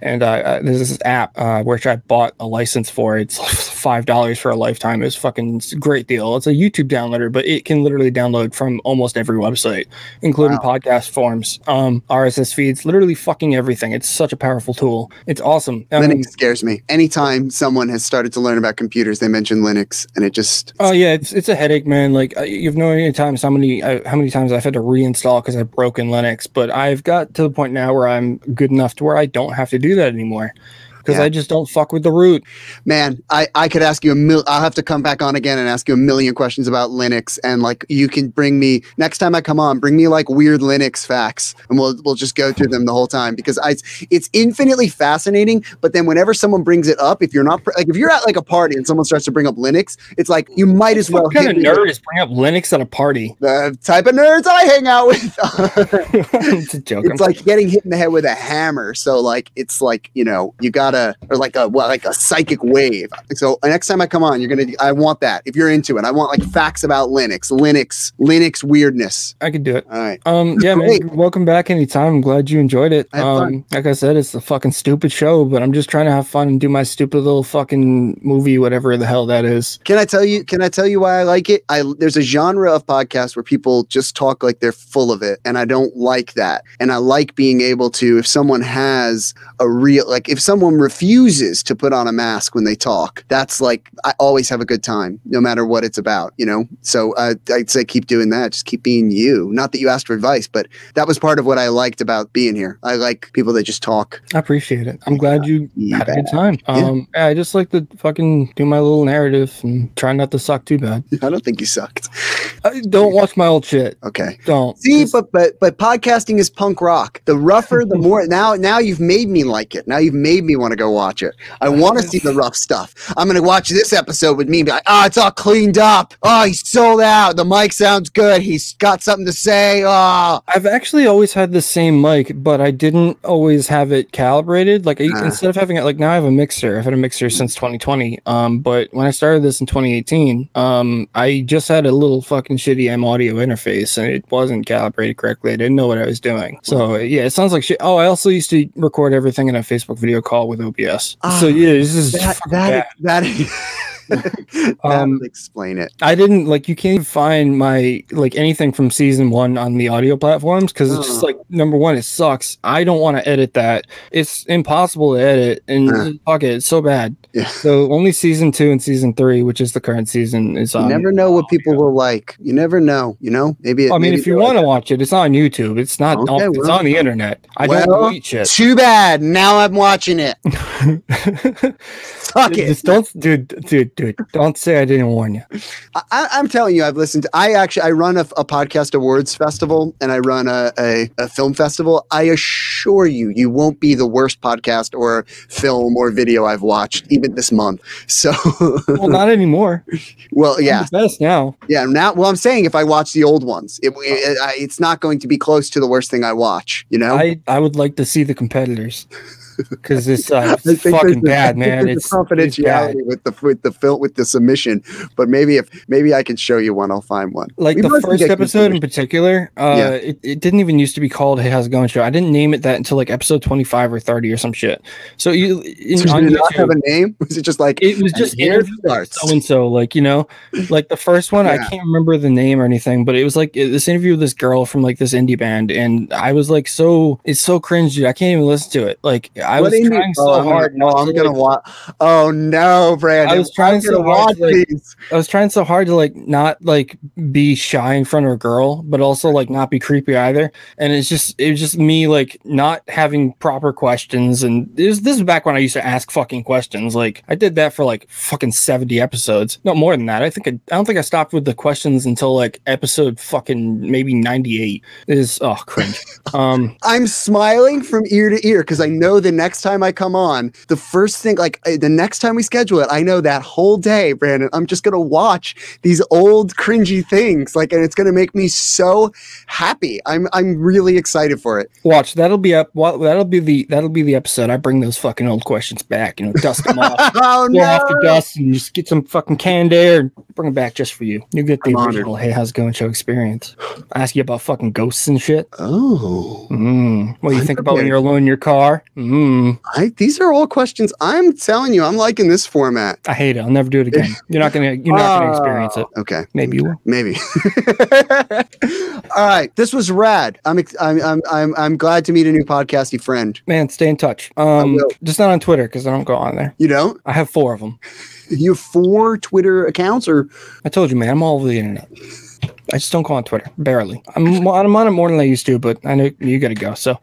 and uh, uh, there's this app uh, which I bought a license for. It's five dollars for a lifetime. It's fucking it's a great deal. It's a YouTube downloader, but it can literally download from almost every website, including
Wow.
podcast forms, um, RSS feeds, literally fucking everything. It's such a powerful tool. It's awesome. Um,
Linux scares me. Anytime someone has started to learn about computers, they mention Linux, and it just
Oh yeah, it's it's a headache, man. Like uh, you've no any times how many uh, how many times I've had to reinstall because I've broken Linux, but I've got to the point now where I'm good enough to where I don't have to do that anymore because
Yeah.
I just don't fuck with the root.
man, I, I could ask you a mil. I'll have to come back on again and ask you a million questions about Linux. And like, you can bring me next time I come on, bring me like weird Linux facts, and we'll we'll just go through them the whole time because I it's infinitely fascinating. But then whenever someone brings it up, if you're not pr- like if you're at like a party and someone starts to bring up Linux, it's like you might as well
What kind of
hit me
nerd
with
is bring up Linux at a party?
the type of nerds I hang out with.
it's a joke. I'm
it's like getting hit in the head with a hammer. So like it's like you know you gotta or like a well, like a psychic wave. So next time I come on, you're gonna I want that. If you're into it, I want like facts about Linux, Linux, Linux weirdness.
I could do it.
All right.
Um, yeah, man.
Great.
Welcome back anytime. I'm glad you enjoyed it. Um,
fun.
like I said, it's a fucking stupid show, but I'm just trying to have fun and do my stupid little fucking movie, whatever the hell that is.
Can I tell you? Can I tell you why I like it? I there's a genre of podcasts where people just talk like they're full of it, and I don't like that. And I like being able to, if someone has a real, like if someone refuses to put on a mask when they talk, that's like I always have a good time, no matter what it's about, you know. So uh, I'd say keep doing that. Just keep being you. Not that you asked for advice, but that was part of what I liked about being here. I like people that just talk.
I appreciate it. I'm glad you
You
had a good time. Um, yeah, I just like to fucking do my little narrative and try not to suck too bad.
I don't think you sucked.
I, don't watch my old shit.
Okay.
Don't.
See,
Just-
but but but podcasting is punk rock. The rougher, the more. Now now you've made me like it. Now you've made me want want to go watch it. I want to see the rough stuff. I'm going to watch this episode with me and be like, oh, it's all cleaned up. Oh, he's sold out. The mic sounds good. He's got something to say. Oh,
I've actually always had the same mic, but I didn't always have it calibrated. Like
Ah.
instead of having it, like now I have a mixer. I've had a mixer since 2020. Um, but when I started this in 2018, um, I just had a little fucking shitty M audio interface, and it wasn't calibrated correctly. I didn't know what I was doing. So yeah, it sounds like shit. Oh, I also used to record everything in a Facebook video call with OBS.
Ah,
so yeah, this is
that,
fucking bad.
that, that, that
Um,
explain it.
I didn't like you can't even find my like anything from season one on the audio platforms because it's just like number one, it sucks. I don't want to edit that. It's impossible to edit and
Uh.
fuck it, it's so bad.
Yeah.
So only season two and season three, which is the current season, is on.
You never know what people will like. You never know. You know, maybe. It,
I mean,
maybe
if you want to
like
watch it, it's on YouTube. It's not.
Okay,
on, it's
well-
on the internet. I
Well,
don't delete
it. Too bad. Now I'm watching it. Suck it.
Just don't, dude, dude, dude. Don't say I didn't warn you.
I, I'm telling you, I've listened. To, I actually I run a, a podcast awards festival and I run a, a, a film festival. I assure you, you won't be the worst podcast or film or video I've watched even this month. So,
Well, not anymore.
well,
I'm
yeah,
the best now.
yeah. Now, well, I'm saying if I watch the old ones, it, it, I- it's not going to be close to the worst thing I watch. You know,
I, I would like to see the competitors because it's, uh, it's fucking bad, man. It's, it's
confidentiality with the with the film with the submission. But maybe if maybe I can show you one, I'll find one.
Like
We
the first episode in particular, uh,
Yeah.
it, it didn't even used to be called "Hey, how's it going?" Show. I didn't name it that until like episode twenty five or thirty or some shit. So you in,
So
on
did not have a name? Was it just like
it was just interview so and so, like you know, like the first one. I can't remember the name or anything, but it was like this interview with this girl from like this indie band, and I was like, so it's so cringe, dude. I can't even listen to it. Like I
What
was trying
oh,
so
I'm
hard.
Oh, I'm gonna watch. Oh no, Brandon!
I was trying so hard to, like. I was trying so hard to like not like be shy in front of a girl, but also like not be creepy either. And it's just it was just me like not having proper questions. And this this is back when I used to ask fucking questions. Like I did that for like fucking seventy episodes, no more than that. I think I, I don't think I stopped with the questions until like episode fucking maybe ninety eight. Is oh cringe. Um,
I'm smiling from ear to ear because I know the next time I come on, the first thing, like the next time we schedule it, I know that whole day, Brandon, I'm just gonna watch these old cringy things, like, and it's gonna make me so happy. I'm I'm really excited for it.
watch that'll be up. Well, that'll be the that'll be the episode. I bring those fucking old questions back. You know, dust them off.
oh
blow off the dust and just get some fucking canned air and bring it back just for you. You get the
I'm honored.
original Hey How's It Going show experience. I ask you about fucking ghosts and shit.
Oh,
Mm. What do you think about when you're alone in your car? Mm.
I, these are all questions. I'm telling you, I'm liking this format.
I hate it. I'll never do it again. You're not gonna you're not gonna experience it.
Okay.
Maybe you will.
Maybe. All right, this was rad. I'm ex- I'm I'm I'm I'm glad to meet a new podcasty friend.
Man, stay in touch. Um just not on Twitter because I don't go on there.
You don't.
I have four of them.
you have four Twitter accounts, or
I told you, man, I'm all over the internet. I just don't go on Twitter, barely. I'm, I'm on it more than I used to, but I know you got to go. So,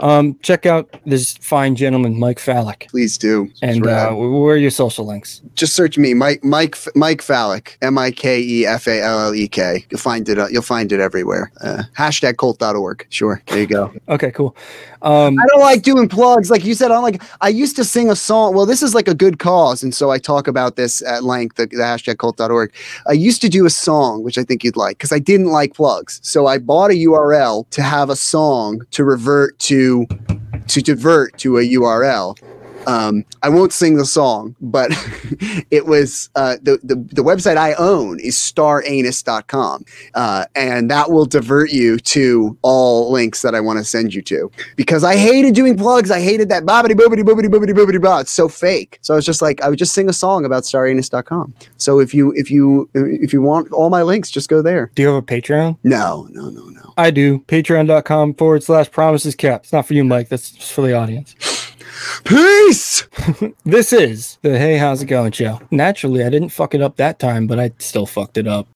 um, check out this fine gentleman, Mike Fallek,
please do.
And uh, where are your social links?
just search me, Mike Mike Mike Fallek, M I K E F A L L E K. You'll find it. Uh, you'll find it everywhere. Uh, hashtag cult.org. Sure, there you go.
Okay, cool. Um,
I don't like doing plugs. Like you said, I'm like, I used to sing a song. Well, this is like a good cause. And so I talk about this at length, the, the hashtag cult.org. I used to do a song, which I think you'd like, because I didn't like plugs. So I bought a URL to have a song to revert to, to divert to a URL. Um, I won't sing the song, but it was uh, the, the the website I own is staranus.com. Uh, and that will divert you to all links that I want to send you to because I hated doing plugs. I hated that bobbity boobity boobity boobity boobity blah. It's so fake. So I was just like, I would just sing a song about staranus.com. So if you if you if you want all my links, just go there.
do you have a Patreon?
No, no, no, no.
I do. Patreon.com forward slash promises kept. It's not for you, Mike. That's just for the audience.
Peace.
This is the Hey How's It Going show. Naturally, I didn't fuck it up that time, but I still fucked it up.